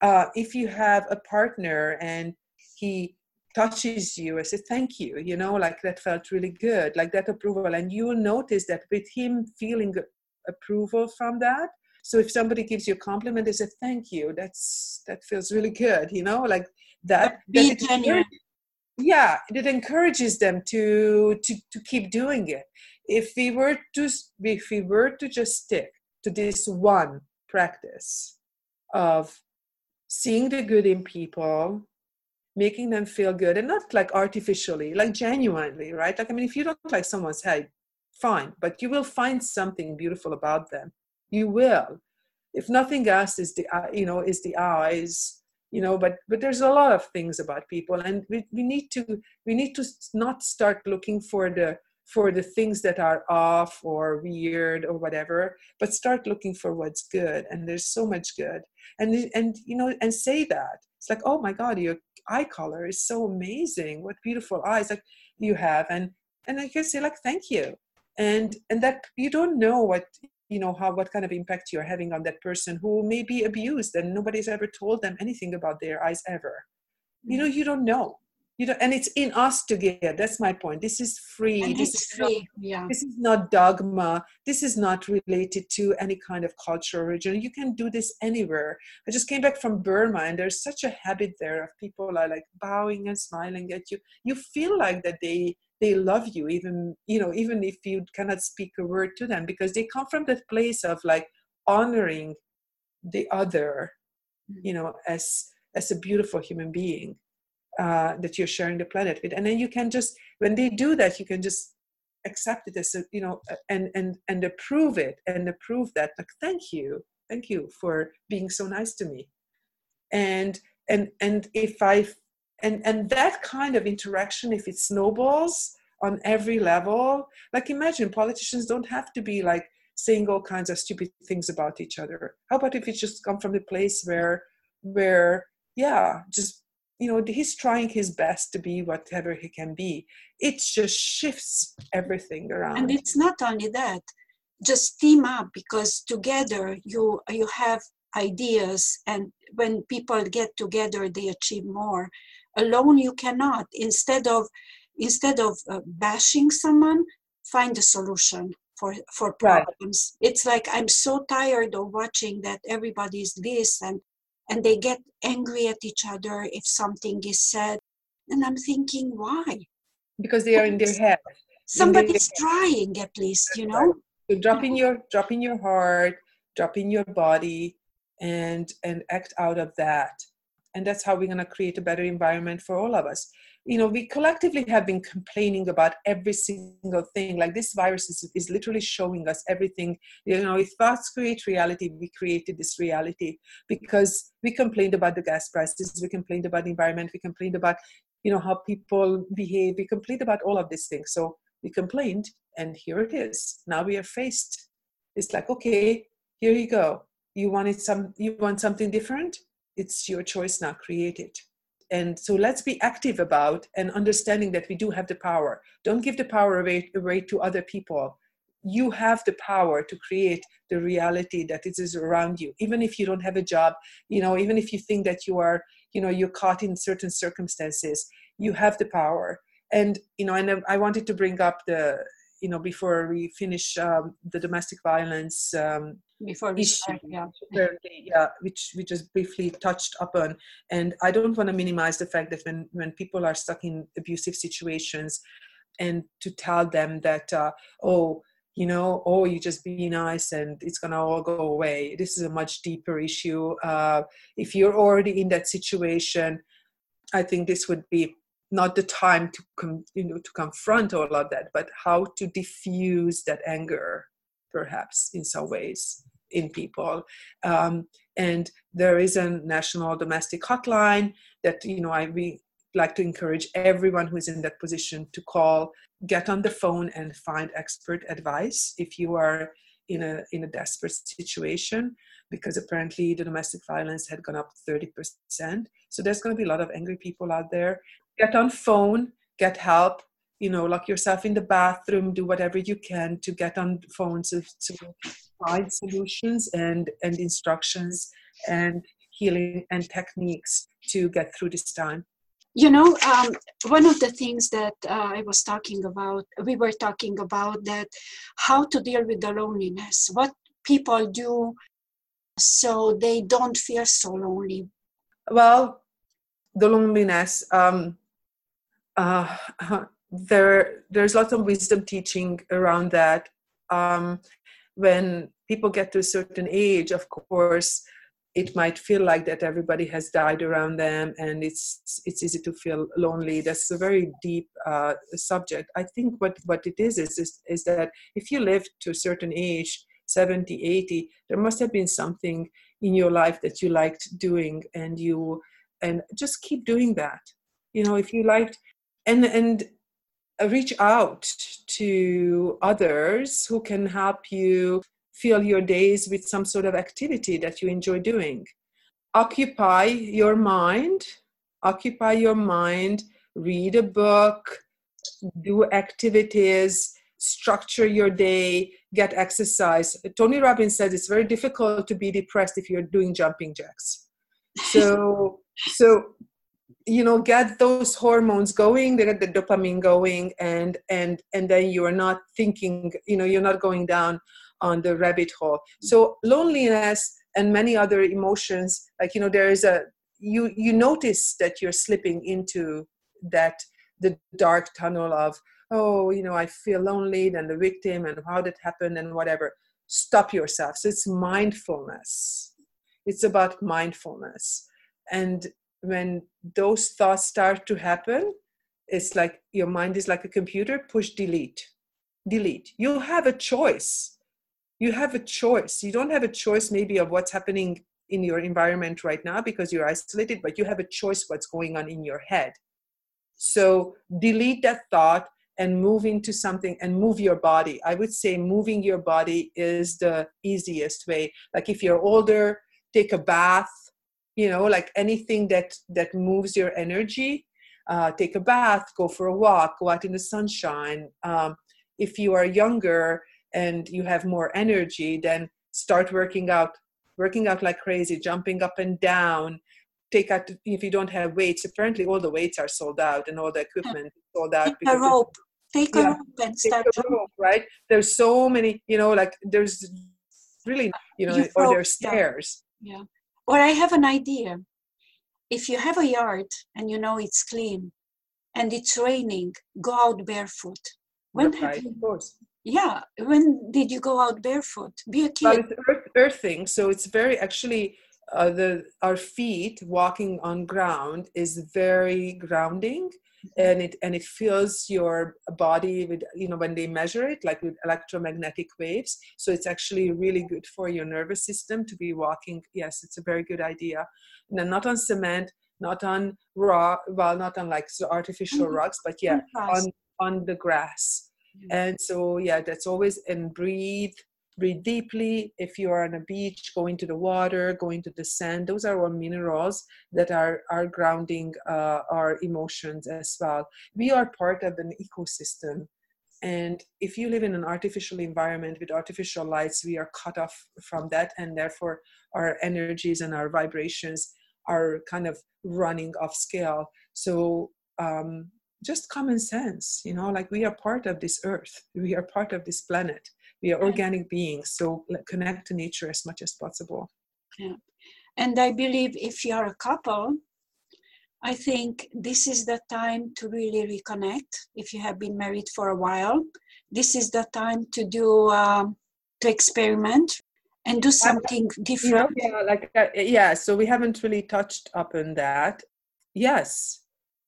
Uh, if you have a partner and he touches you i say thank you you know like that felt really good like that approval. And you will notice that with him feeling approval from that. So if somebody gives you a compliment they say thank you that's that feels really good you know like that, Be genuine. Yeah it encourages them to to to keep doing it. If we were to if we were to just stick to this one practice of seeing the good in people making them feel good and not like artificially like genuinely right? Like i mean if you don't like someone's head fine but you will find something beautiful about them. You will. If nothing else is the uh, you know is the eyes you know but but there's a lot of things about people and we, we need to we need to not start looking for the for the things that are off or weird or whatever but start looking for what's good and there's so much good. And and you know and say that. It's like oh my god your eye color is so amazing. What beautiful eyes. Like you have and and i can say like thank you. And and that you don't know what you know how what kind of impact you're having on that person who may be abused and nobody's ever told them anything about their eyes ever. You know mm. you don't know. You know and it's in us to get that's my point. This is free. And this is free not, yeah. this is not dogma. This is not related to any kind of cultural origin you can do this anywhere. I just came back from burma and there's such a habit there of people are like bowing and smiling at you. You feel like that they they love you even you know even if you cannot speak a word to them because they come from that place of like honoring the other mm. you know as as a beautiful human being uh, that you're sharing the planet with. And then you can just when they do that you can just accept it as a you know and and and approve it and approve that like thank you. Thank you for being so nice to me. And and and if i and and that kind of interaction if it snowballs on every level like imagine politicians don't have to be like saying all kinds of stupid things about each other. How about if it just come from a place where where yeah just you know he's trying his best to be whatever he can be. It just shifts everything around. And it's not only that. Just team up because together you you have ideas and when people get together they achieve more alone you cannot. Instead of instead of uh, bashing someone find a solution for for problems. Right. it's like i'm so tired of watching that everybody's this and and they get angry at each other if something is said. And i'm thinking why? Because they are in their head. Somebody's their trying at least you know? so drop in your drop in your heart drop in your body and and act out of that and that's how we're going to create a better environment for all of us. You know we collectively have been complaining about every single thing. Like this virus is, is literally showing us everything. You know if thoughts create reality we created this reality because we complained about the gas prices we complained about the environment we complained about you know how people behave we complained about all of these things. So we complained and here it is. Now we are faced. It's like okay here you go. You wanted some you want something different it's your choice now create it. And so let's be active about and understanding that we do have the power. Don't give the power away, away to other people. You have the power to create the reality that it is around you. Even if you don't have a job you know even if you think that you are you know you're caught in certain circumstances you have the power. And you know and i wanted to bring up the you know before we finish um, the domestic violence um, before we issue, yeah. yeah, which we just briefly touched upon. And I don't want to minimize the fact that when when people are stuck in abusive situations, and to tell them that uh, oh you know oh you just be nice and it's gonna all go away this is a much deeper issue uh, if you're already in that situation i think this would be not the time to com- you know to confront all of that but how to diffuse that anger perhaps in some ways in people. Um, and there is a national domestic hotline that you know i we like to encourage everyone who is in that position to call get on the phone and find expert advice if you are in a in a desperate situation because apparently the domestic violence had gone up 30% so there's going to be a lot of angry people out there get on phone get help you know lock yourself in the bathroom do whatever you can to get on phones to, to find solutions and and instructions and healing and techniques to get through this time. You know um, one of the things that uh, i was talking about we were talking about that how to deal with the loneliness. What people do so they don't feel so lonely. Well the loneliness um, uh, there there's lots of wisdom teaching around that. Um, when people get to a certain age of course it might feel like that everybody has died around them and it's it's easy to feel lonely. That's a very deep uh, subject. I think what what it is, is is is that if you live to a certain age 70 80 there must have been something in your life that you liked doing and you and just keep doing that. You know if you liked and and reach out to others who can help you fill your days with some sort of activity that you enjoy doing. Occupy your mind, occupy your mind, read a book, do activities, structure your day, get exercise. Tony Robbins says it's very difficult to be depressed if you're doing jumping jacks. So, so you know get those hormones going they get the dopamine going and and and then you are not thinking you know you're not going down on the rabbit hole. So loneliness and many other emotions like you know there is a you you notice that you're slipping into that the dark tunnel of oh you know i feel lonely and the victim and how that happened and whatever. Stop yourself. So it's mindfulness. It's about mindfulness. And when those thoughts start to happen it's like your mind is like a computer push delete delete. You have a choice. You have a choice. You don't have a choice maybe of what's happening in your environment right now because you're isolated, but you have a choice what's going on in your head. So delete that thought and move into something and move your body. I would say moving your body is the easiest way. Like if you're older, take a bath, you know, like anything that that moves your energy. Uh, take a bath, go for a walk, go out in the sunshine. Um, if you are younger and you have more energy, then start working out, working out like crazy, jumping up and down. Take out if you don't have weights. Apparently, all the weights are sold out and all the equipment is sold out. Take a rope. Take a rope and start. Rope, right? There's so many. You know, like there's really, you know, you or there's stairs. Yeah. Or I have an idea. If you have a yard and you know it's clean and it's raining, go out barefoot. When right, have you, of course. Yeah. When did you go out barefoot? Be a kid. Well, it's earth, earthing, so it's very actually uh, the our feet walking on ground is very grounding and it and it fills your body with you know when they measure it like with electromagnetic waves. So it's actually really good for your nervous system to be walking. Yes it's a very good idea. And not on cement not on raw well not on like artificial mm-hmm. rocks but yeah on on the grass. Mm-hmm. and so yeah that's always and breathe breathe deeply. If you are on a beach, go into the water, go into the sand. Those are all minerals that are, are grounding uh, our emotions as well. We are part of an ecosystem. And if you live in an artificial environment with artificial lights, we are cut off from that. And therefore, our energies and our vibrations are kind of running off scale. So, um, just common sense, you know, like we are part of this earth, we are part of this planet we are organic beings so connect to nature as much as possible. Yeah. And i believe if you're a couple i think this is the time to really reconnect. If you have been married for a while this is the time to do um, to experiment and do something different. yeah like uh, yeah so we haven't really touched upon that. Yes.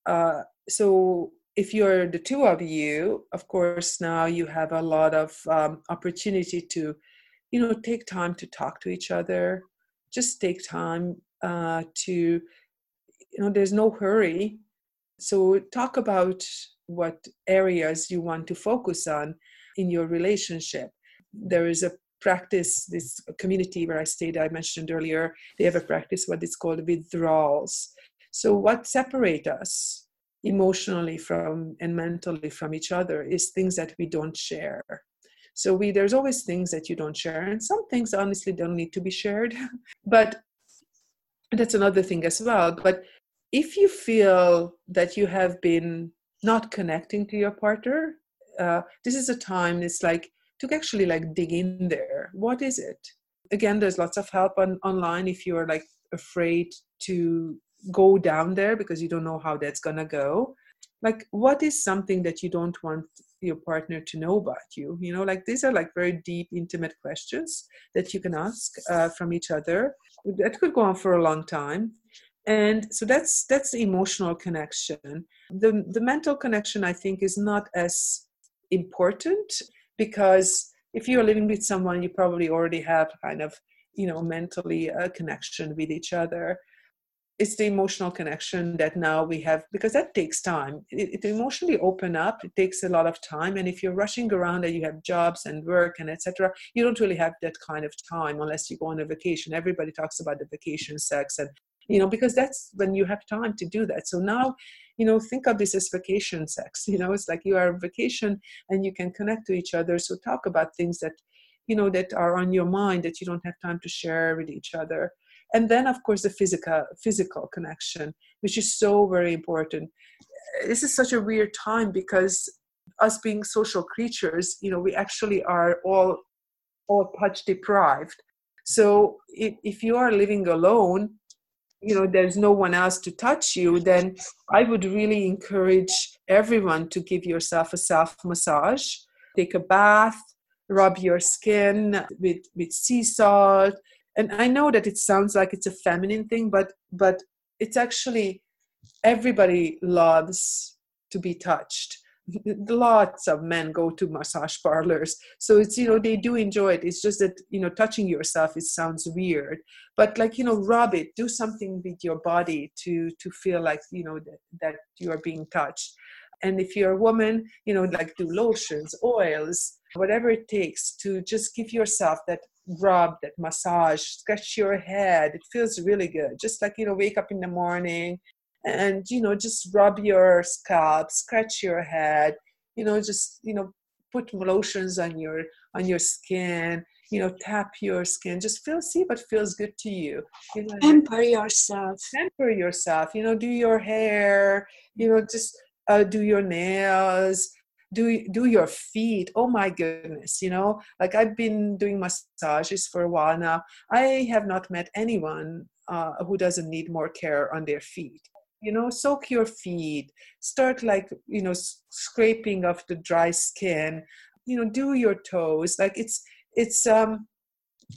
Uh, so if you're the two of you, of course, now you have a lot of um, opportunity to, you know, take time to talk to each other. Just take time uh, to, you know, there's no hurry. So talk about what areas you want to focus on in your relationship. There is a practice, this community where I stayed, I mentioned earlier, they have a practice what is called withdrawals. So what separate us? Emotionally from and mentally from each other is things that we don't share. So we there's always things that you don't share and some things honestly don't need to be shared but that's another thing as well. But if you feel that you have been not connecting to your partner uh, this is a time it's like to actually like dig in there. What is it? Again there's lots of help on online if you're like afraid to go down there because you don't know how that's going to go. Like what is something that you don't want your partner to know about you? You know like these are like very deep intimate questions that you can ask uh, from each other. That could go on for a long time. And so that's that's the emotional connection. The the mental connection i think is not as important because if you're living with someone you probably already have kind of you know mentally a connection with each other it's the emotional connection that now we have because that takes time. It, it, emotionally open up it takes a lot of time and if you're rushing around and you have jobs and work and etc you don't really have that kind of time unless you go on a vacation. Everybody talks about the vacation sex and you know because that's when you have time to do that. So now you know think of this as vacation sex you know it's like you are on vacation and you can connect to each other. So talk about things that you know that are on your mind that you don't have time to share with each other and then of course the physical physical connection which is so very important. This is such a weird time because us being social creatures you know we actually are all all touch deprived. So if, if you are living alone you know there's no one else to touch you then i would really encourage everyone to give yourself a self massage take a bath rub your skin with with sea salt and i know that it sounds like it's a feminine thing but but it's actually everybody loves to be touched. Lots of men go to massage parlors. So it's you know they do enjoy it. It's just that you know touching yourself it sounds weird. But like you know rub it. Do something with your body to to feel like you know that, that you are being touched. And if you're a woman you know like do lotions oils whatever it takes to just give yourself that rub that massage scratch your head. It feels really good. Just like you know wake up in the morning and you know just rub your scalp scratch your head you know just you know put lotions on your on your skin you know tap your skin. Just feel see what feels good to you you know pamper yourself. Pamper yourself you know do your hair you know just uh, do your nails do do your feet. Oh my goodness you know like i've been doing massages for a while now. I have not met anyone uh, who doesn't need more care on their feet. You know soak your feet. Start like you know scraping off the dry skin. You know do your toes. Like it's it's um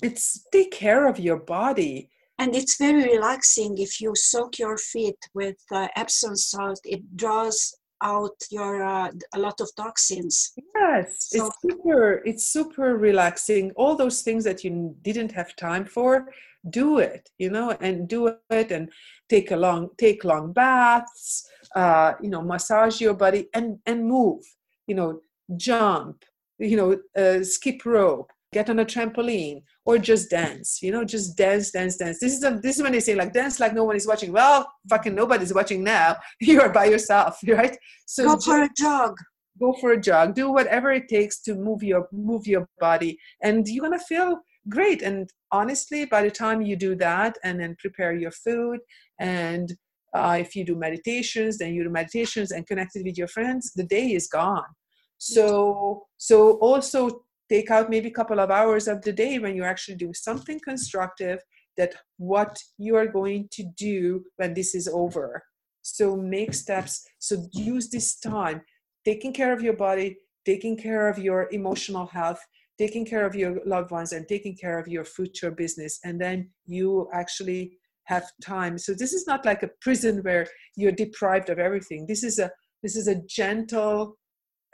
it's take care of your body. And it's very relaxing if you soak your feet with uh, epsom salt. It draws out your uh, a lot of toxins. Yes so, it's super it's super relaxing. All those things that you didn't have time for do it you know and do it and take a long take long baths uh, you know massage your body and and move you know jump you know uh, skip rope get on a trampoline or just dance you know just dance dance dance. This is a, this is when they say like dance like no one is watching. Well fucking nobody's watching now. You're by yourself right? So go for a jog. go for a jog. Do whatever it takes to move your move your body. And you're gonna feel great. And honestly by the time you do that and then prepare your food and uh, if you do meditations then you do meditations and connected with your friends the day is gone. So so also take out maybe a couple of hours of the day when you actually do something constructive that what you are going to do when this is over. So make steps. So use this time taking care of your body taking care of your emotional health taking care of your loved ones and taking care of your future business. And then you actually have time. So this is not like a prison where you're deprived of everything. This is a this is a gentle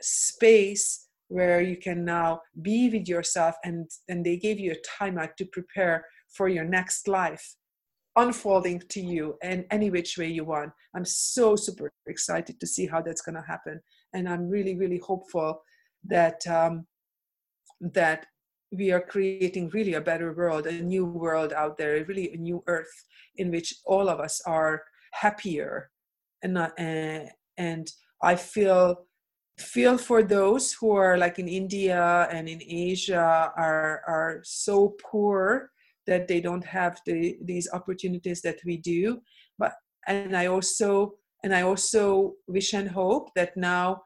space where you can now be with yourself and and they gave you a timeout to prepare for your next life unfolding to you in any which way you want i'm so super excited to see how that's going to happen and i'm really really hopeful that um, that we are creating really a better world, a new world out there, really a new earth in which all of us are happier. And, not, uh, and I feel feel for those who are like in India and in Asia are are so poor that they don't have the these opportunities that we do. But and I also and I also wish and hope that now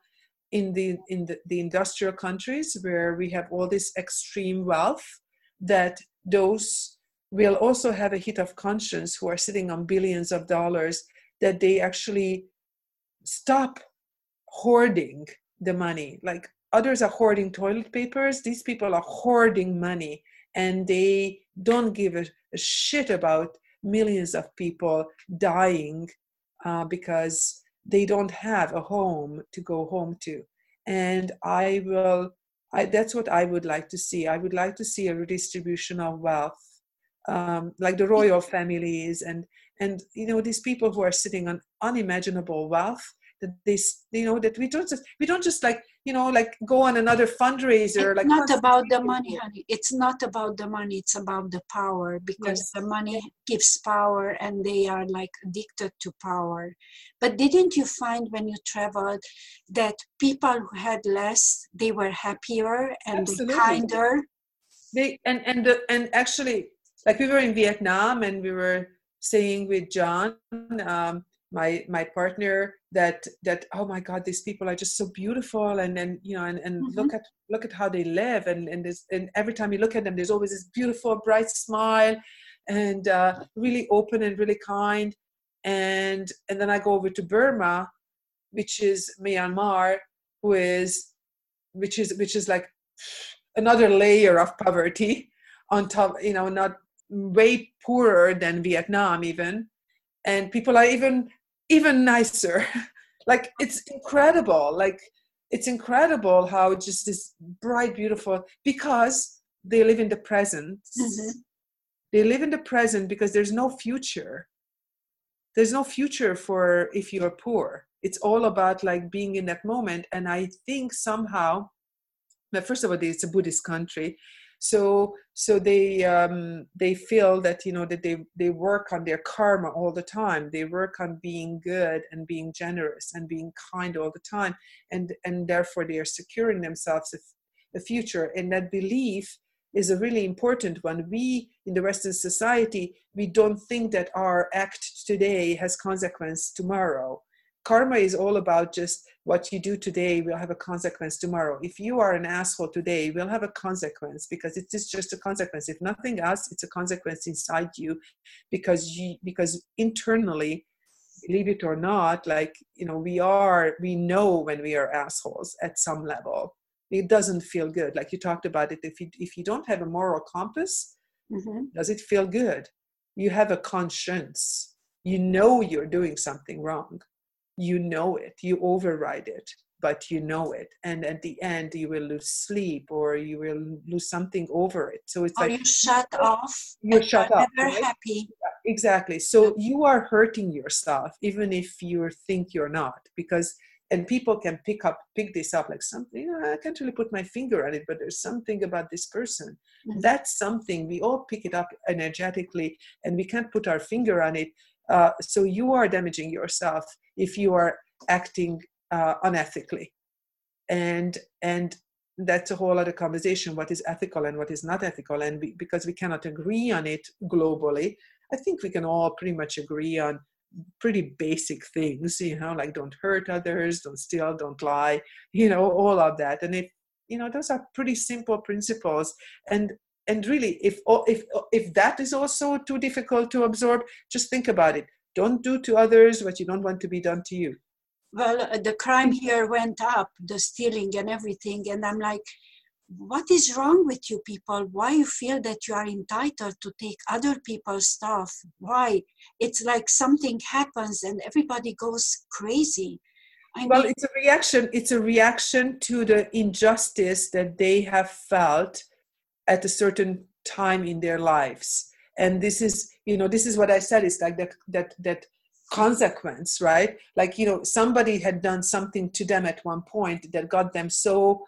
in the in the, the industrial countries where we have all this extreme wealth that those will also have a hit of conscience who are sitting on billions of dollars that they actually stop hoarding the money. Like others are hoarding toilet papers. These people are hoarding money and they don't give a, a shit about millions of people dying uh, because they don't have a home to go home to. And i will I, that's what i would like to see. I would like to see a redistribution of wealth um, like the royal families and and you know these people who are sitting on unimaginable wealth that they you know that we don't just we don't just like you know like go on another fundraiser it's like not about the money honey. It's not about the money it's about the power because yes. the money gives power and they are like addicted to power. But didn't you find when you traveled that people who had less they were happier and kinder? They and and and actually like we were in vietnam and we were staying with john um, my my partner that that oh my god these people are just so beautiful. And then you know and, and mm-hmm. look at look at how they live. And and this and every time you look at them there's always this beautiful bright smile and uh, really open and really kind. And and then i go over to burma which is myanmar who is which is which is like another layer of poverty on top you know not way poorer than vietnam even. And people are even even nicer. Like it's incredible. Like it's incredible how just this bright beautiful because they live in the present. Mm-hmm. they live in the present because there's no future. There's no future for if you're poor. It's all about like being in that moment. And i think somehow but first of all it's a buddhist country so so they um they feel that you know that they they work on their karma all the time. They work on being good and being generous and being kind all the time. And and therefore they are securing themselves a, a future. And that belief is a really important one. We in the western society we don't think that our act today has consequence tomorrow karma is all about just what you do today will have a consequence tomorrow. If you are an asshole today, will have a consequence because it is just a consequence. If nothing else, it's a consequence inside you because you because internally, believe it or not, like you know, we are we know when we are assholes at some level. It doesn't feel good. Like you talked about it. If you if you don't have a moral compass, mm-hmm. does it feel good? You have a conscience. You know you're doing something wrong you know it you override it but you know it and at the end you will lose sleep or you will lose something over it so it's or like you shut off you're shut off never right? happy exactly so you are hurting yourself even if you think you're not because and people can pick up pick this up like something you know, i can't really put my finger on it but there's something about this person mm-hmm. that's something we all pick it up energetically and we can't put our finger on it uh, so you are damaging yourself if you are acting uh, unethically. And and that's a whole other conversation what is ethical and what is not ethical. And we, because we cannot agree on it globally i think we can all pretty much agree on pretty basic things you know like don't hurt others don't steal don't lie you know all of that. And if you know those are pretty simple principles. And and really if if if that is also too difficult to absorb just think about it. Don't do to others what you don't want to be done to you. Well uh, the crime here went up the stealing and everything and i'm like what is wrong with you people? Why you feel that you are entitled to take other people's stuff? Why? It's like something happens and everybody goes crazy. I well mean, it's a reaction it's a reaction to the injustice that they have felt at a certain time in their lives. And this is you know this is what i said is like that that that consequence right? Like you know somebody had done something to them at one point that got them so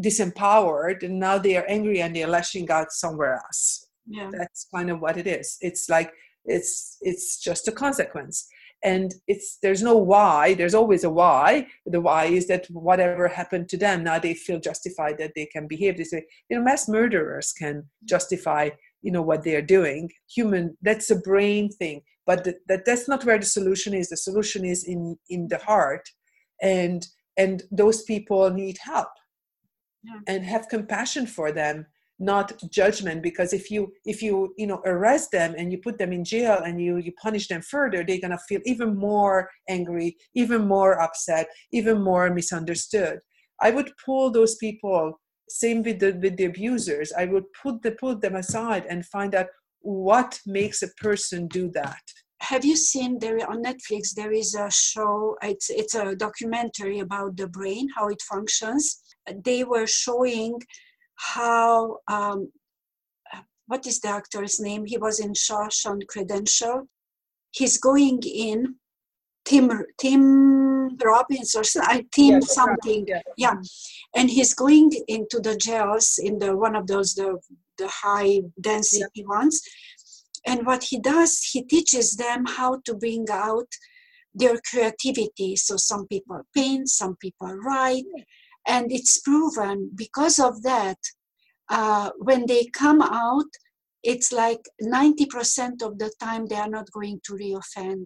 disempowered and now they are angry and they're lashing out somewhere else. Yeah. That's kind of what it is. It's like it's it's just a consequence and it's there's no why there's always a why. The why is that whatever happened to them now they feel justified that they can behave this way. You know mass murderers can mm. justify you know what they're doing. Human that's a brain thing but the, that that's not where the solution is. The solution is in in the heart. And and those people need help yeah. and have compassion for them not judgment because if you if you you know arrest them and you put them in jail and you you punish them further they're going to feel even more angry even more upset even more misunderstood. I would pull those people same with the with the abusers. I would put the put them aside and find out what makes a person do that. Have you seen there on netflix there is a show it's it's a documentary about the brain how it functions. They were showing how um, what is the actor's name? He was in Shawshank Redemption. He's going in Tim Tim Robbins or I Tim yeah, something. Yeah. yeah. And he's going into the jails in the one of those the the high density yeah. ones. And what he does, he teaches them how to bring out their creativity. So some people paint, some people write, and it's proven because of that, uh, when they come out, it's like 90% of the time they are not going to reoffend.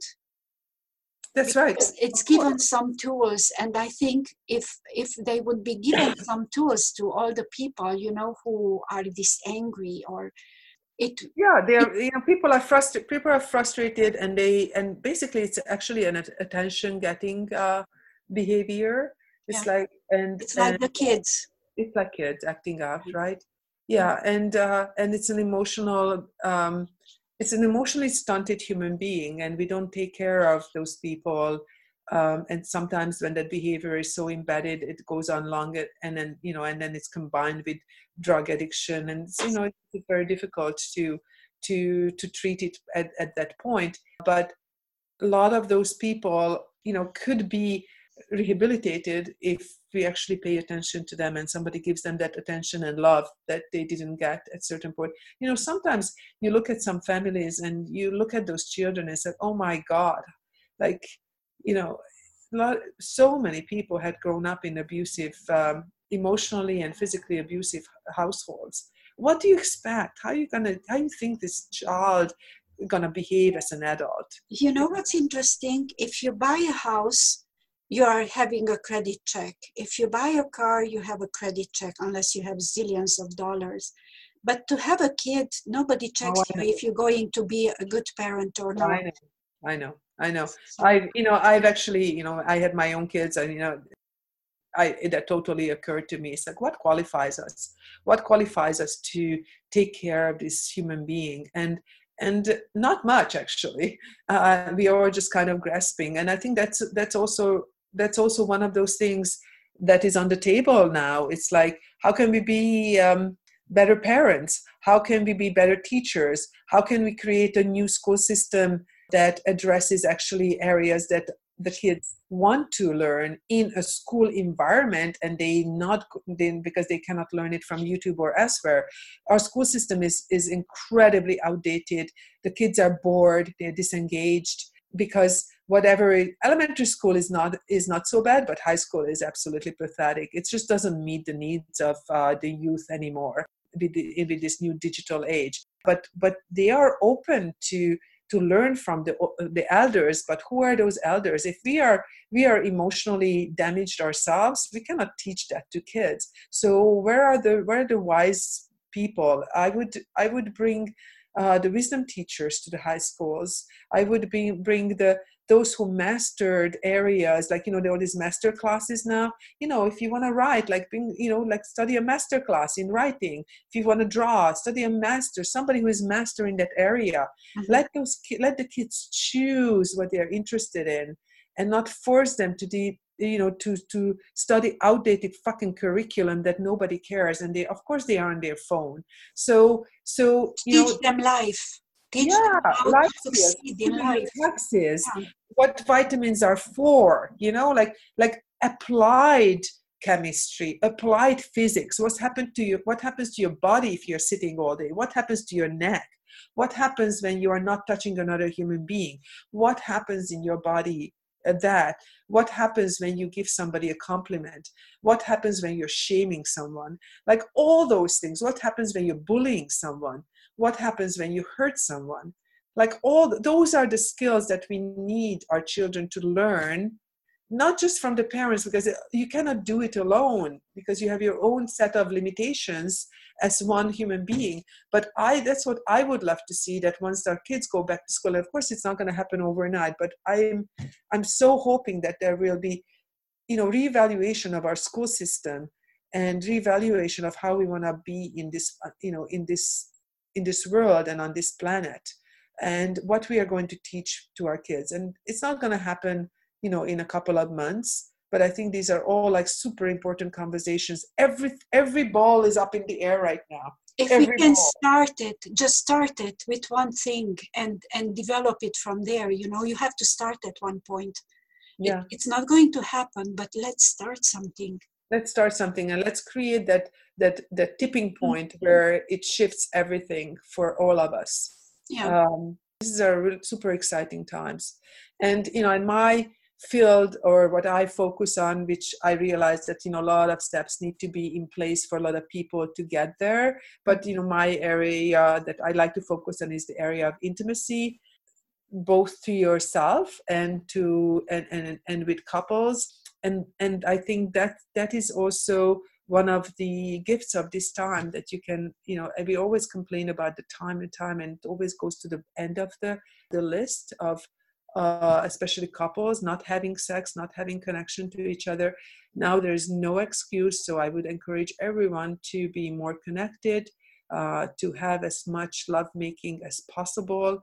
That's right. It's given some tools, and I think if if they would be given some tools to all the people, you know, who are this angry or it. Yeah, they are. you know, people are frustrated. People are frustrated, and they and basically it's actually an attention getting uh, behavior it's yeah. like and it's like and the kids. it's like kids acting out right? Yeah and uh and it's an emotional um it's an emotionally stunted human being and we don't take care of those people um, and sometimes when that behavior is so embedded it goes on longer and then you know and then it's combined with drug addiction and you know it's very difficult to to to treat it at, at that point. But a lot of those people you know could be rehabilitated if we actually pay attention to them and somebody gives them that attention and love that they didn't get at certain point. You know sometimes you look at some families and you look at those children and say oh my god. Like you know lot, so many people had grown up in abusive um, emotionally and physically abusive households. What do you expect? How you gonna how you think this child gonna behave as an adult? You know what's interesting? If you buy a house you are having a credit check if you buy a car you have a credit check unless you have zillions of dollars but to have a kid nobody oh, checks oh, you if you're going to be a good parent or not i know i know i know i you know i've actually you know i had my own kids and you know I, that totally occurred to me. It's like, what qualifies us? What qualifies us to take care of this human being? And and not much actually. Uh, we are just kind of grasping, and I think that's that's also that's also one of those things that is on the table now. It's like, how can we be um, better parents? How can we be better teachers? How can we create a new school system that addresses actually areas that the kids want to learn in a school environment and they not then because they cannot learn it from youtube or elsewhere our school system is is incredibly outdated the kids are bored they're disengaged because whatever elementary school is not is not so bad but high school is absolutely pathetic. It just doesn't meet the needs of uh, the youth anymore with, the, with this new digital age. But but they are open to to learn from the the elders but who are those elders? If we are we are emotionally damaged ourselves we cannot teach that to kids. So where are the where are the wise people? I would i would bring uh, the wisdom teachers to the high schools. I would be, bring the those who mastered areas like you know there are these master classes now. You know if you want to write like being you know like study a master class in writing. If you want to draw study a master somebody who is mastering that area. Mm-hmm. let those let the kids choose what they're interested in and not force them to the you know to to study outdated fucking curriculum that nobody cares and they of course they are on their phone. So so you teach know, them life Teach yeah, life skills, Yeah. what vitamins are for, you know, like like applied chemistry, applied physics. What's happened to you? What happens to your body if you're sitting all day? What happens to your neck? What happens when you are not touching another human being? What happens in your body at that? What happens when you give somebody a compliment? What happens when you're shaming someone? Like all those things. What happens when you're bullying someone? What happens when you hurt someone. Like all those are the skills that we need our children to learn not just from the parents because uh, you cannot do it alone because you have your own set of limitations as one human being. But i that's what i would love to see that once our kids go back to school of course it's not going to happen overnight but i'm i'm so hoping that there will be you know reevaluation of our school system and reevaluation of how we want to be in this uh, you know in this in this world and on this planet and what we are going to teach to our kids. And it's not going to happen you know in a couple of months but i think these are all like super important conversations. Every every ball is up in the air right now. If every we can ball. start it just start it with one thing and and develop it from there you know? You have to start at one point. Yeah. it, it's not going to happen but let's start something let's start something and let's create that that that tipping mm-hmm. point where it shifts everything for all of us. Yeah. Um, these are super exciting times. And you know in my field or what i focus on which i realize that you know a lot of steps need to be in place for a lot of people to get there. But you know my area that i like to focus on is the area of intimacy both to yourself and to and and, and with couples and and i think that that is also one of the gifts of this time that you can you know we always complain about the time and time and it always goes to the end of the the list of uh, especially couples not having sex not having connection to each other. Now there's no excuse so i would encourage everyone to be more connected uh, to have as much love making as possible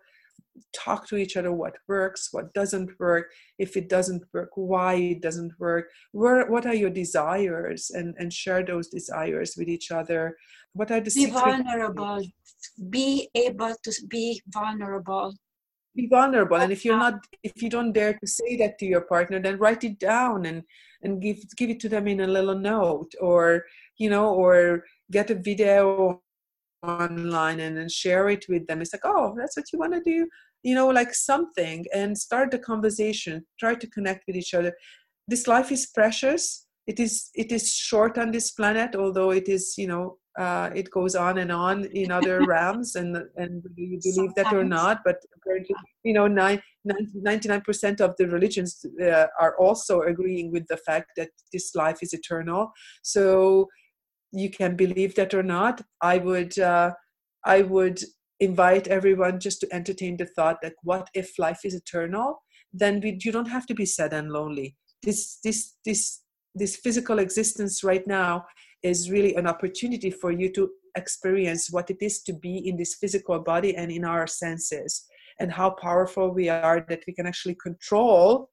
talk to each other what works what doesn't work if it doesn't work why it doesn't work where what are your desires and and share those desires with each other. What are the be vulnerable. Be able to be vulnerable. Be vulnerable and if you're not if you don't dare to say that to your partner then write it down and and give give it to them in a little note or you know or get a video online and then share it with them. It's like oh that's what you want to do you know like something and start the conversation try to connect with each other. This life is precious. It is it is short on this planet although it is you know uh, it goes on and on in other realms and and you believe that or not but you know 99% of the religions uh, are also agreeing with the fact that this life is eternal. So you can believe that or not i would uh, i would invite everyone just to entertain the thought that what if life is eternal? Then we, you don't have to be sad and lonely. This this this this physical existence right now is really an opportunity for you to experience what it is to be in this physical body and in our senses and how powerful we are that we can actually control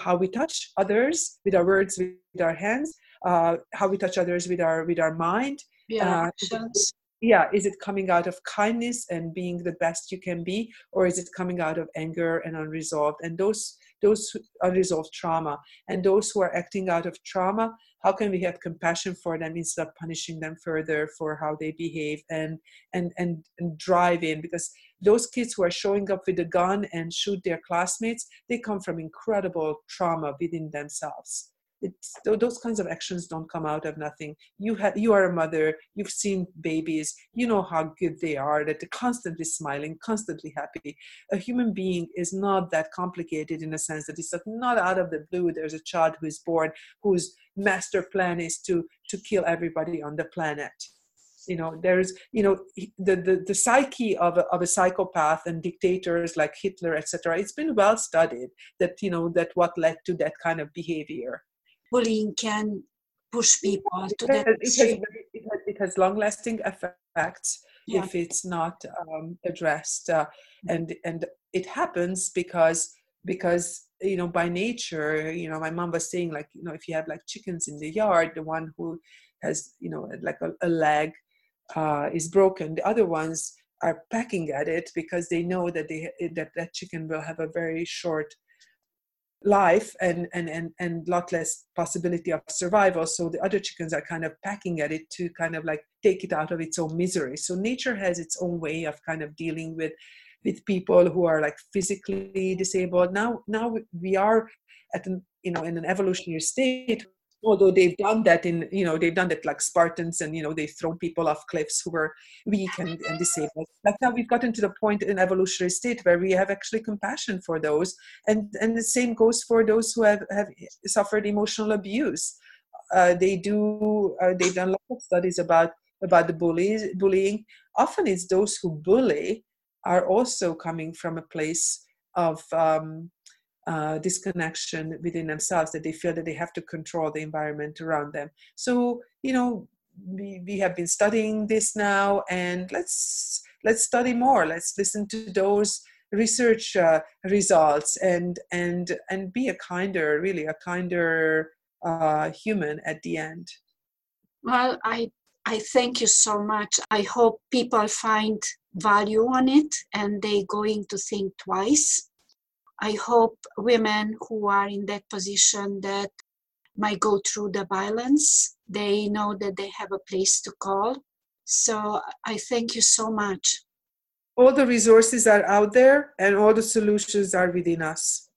how we touch others with our words with our hands uh, how we touch others with our with our mind. Yeah, uh, yeah is it coming out of kindness and being the best you can be or is it coming out of anger and unresolved? And those those unresolved trauma. And those who are acting out of trauma how can we have compassion for them instead of punishing them further for how they behave and and and, and drive in? Because those kids who are showing up with a gun and shoot their classmates they come from incredible trauma within themselves it's those kinds of actions don't come out of nothing. You have you are a mother you've seen babies you know how good they are that they're constantly smiling constantly happy. A human being is not that complicated in a sense that it's not out of the blue. There's a child who is born whose master plan is to to kill everybody on the planet. You know there's you know the the, the psyche of a, of a psychopath and dictators like hitler etc it's been well studied that you know that what led to that kind of behavior bullying can push people to that. It has, it has, it has long-lasting effects yeah. if it's not um, addressed, uh, and and it happens because because you know by nature you know my mom was saying like you know if you have like chickens in the yard the one who has you know like a, a leg uh, is broken the other ones are pecking at it because they know that they that that chicken will have a very short life and and and and lot less possibility of survival. So the other chickens are kind of pecking at it to kind of like take it out of its own misery. So nature has its own way of kind of dealing with with people who are like physically disabled. Now now we are at an you know in an evolutionary state although they've done that in you know they've done that like spartans and you know they've thrown people off cliffs who were weak and, and disabled. Like now we've gotten to the point in evolutionary state where we have actually compassion for those. And and the same goes for those who have have suffered emotional abuse. Uh, they do uh, they've done lots of studies about about the bullies bullying. Often it's those who bully are also coming from a place of um, uh, disconnection within themselves that they feel that they have to control the environment around them. So you know we, we have been studying this now and let's let's study more. Let's listen to those research uh, results and and and be a kinder really a kinder uh, human at the end. Well i i thank you so much. I hope people find value on it and they going to think twice I hope women who are in that position that might go through the violence, they know that they have a place to call. So I thank you so much. All the resources are out there and all the solutions are within us.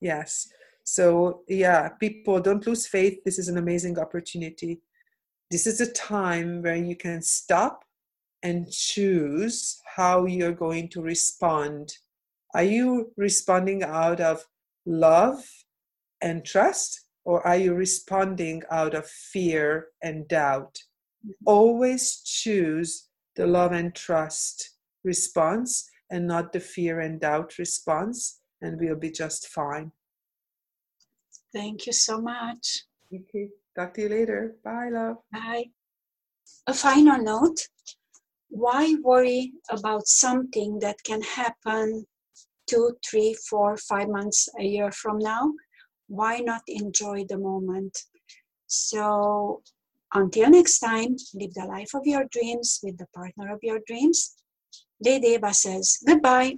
Yes. So, yeah, people don't lose faith. This is an amazing opportunity. This is a time where you can stop and choose how you're going to respond are you responding out of love and trust, or are you responding out of fear and doubt? Always choose the love and trust response and not the fear and doubt response, and we'll be just fine. Thank you so much. Okay. Talk to you later. Bye, love. Bye. A final note why worry about something that can happen two, three, four, five months, a year from now. Why not enjoy the moment? So until next time, live the life of your dreams with the partner of your dreams. Eva says goodbye.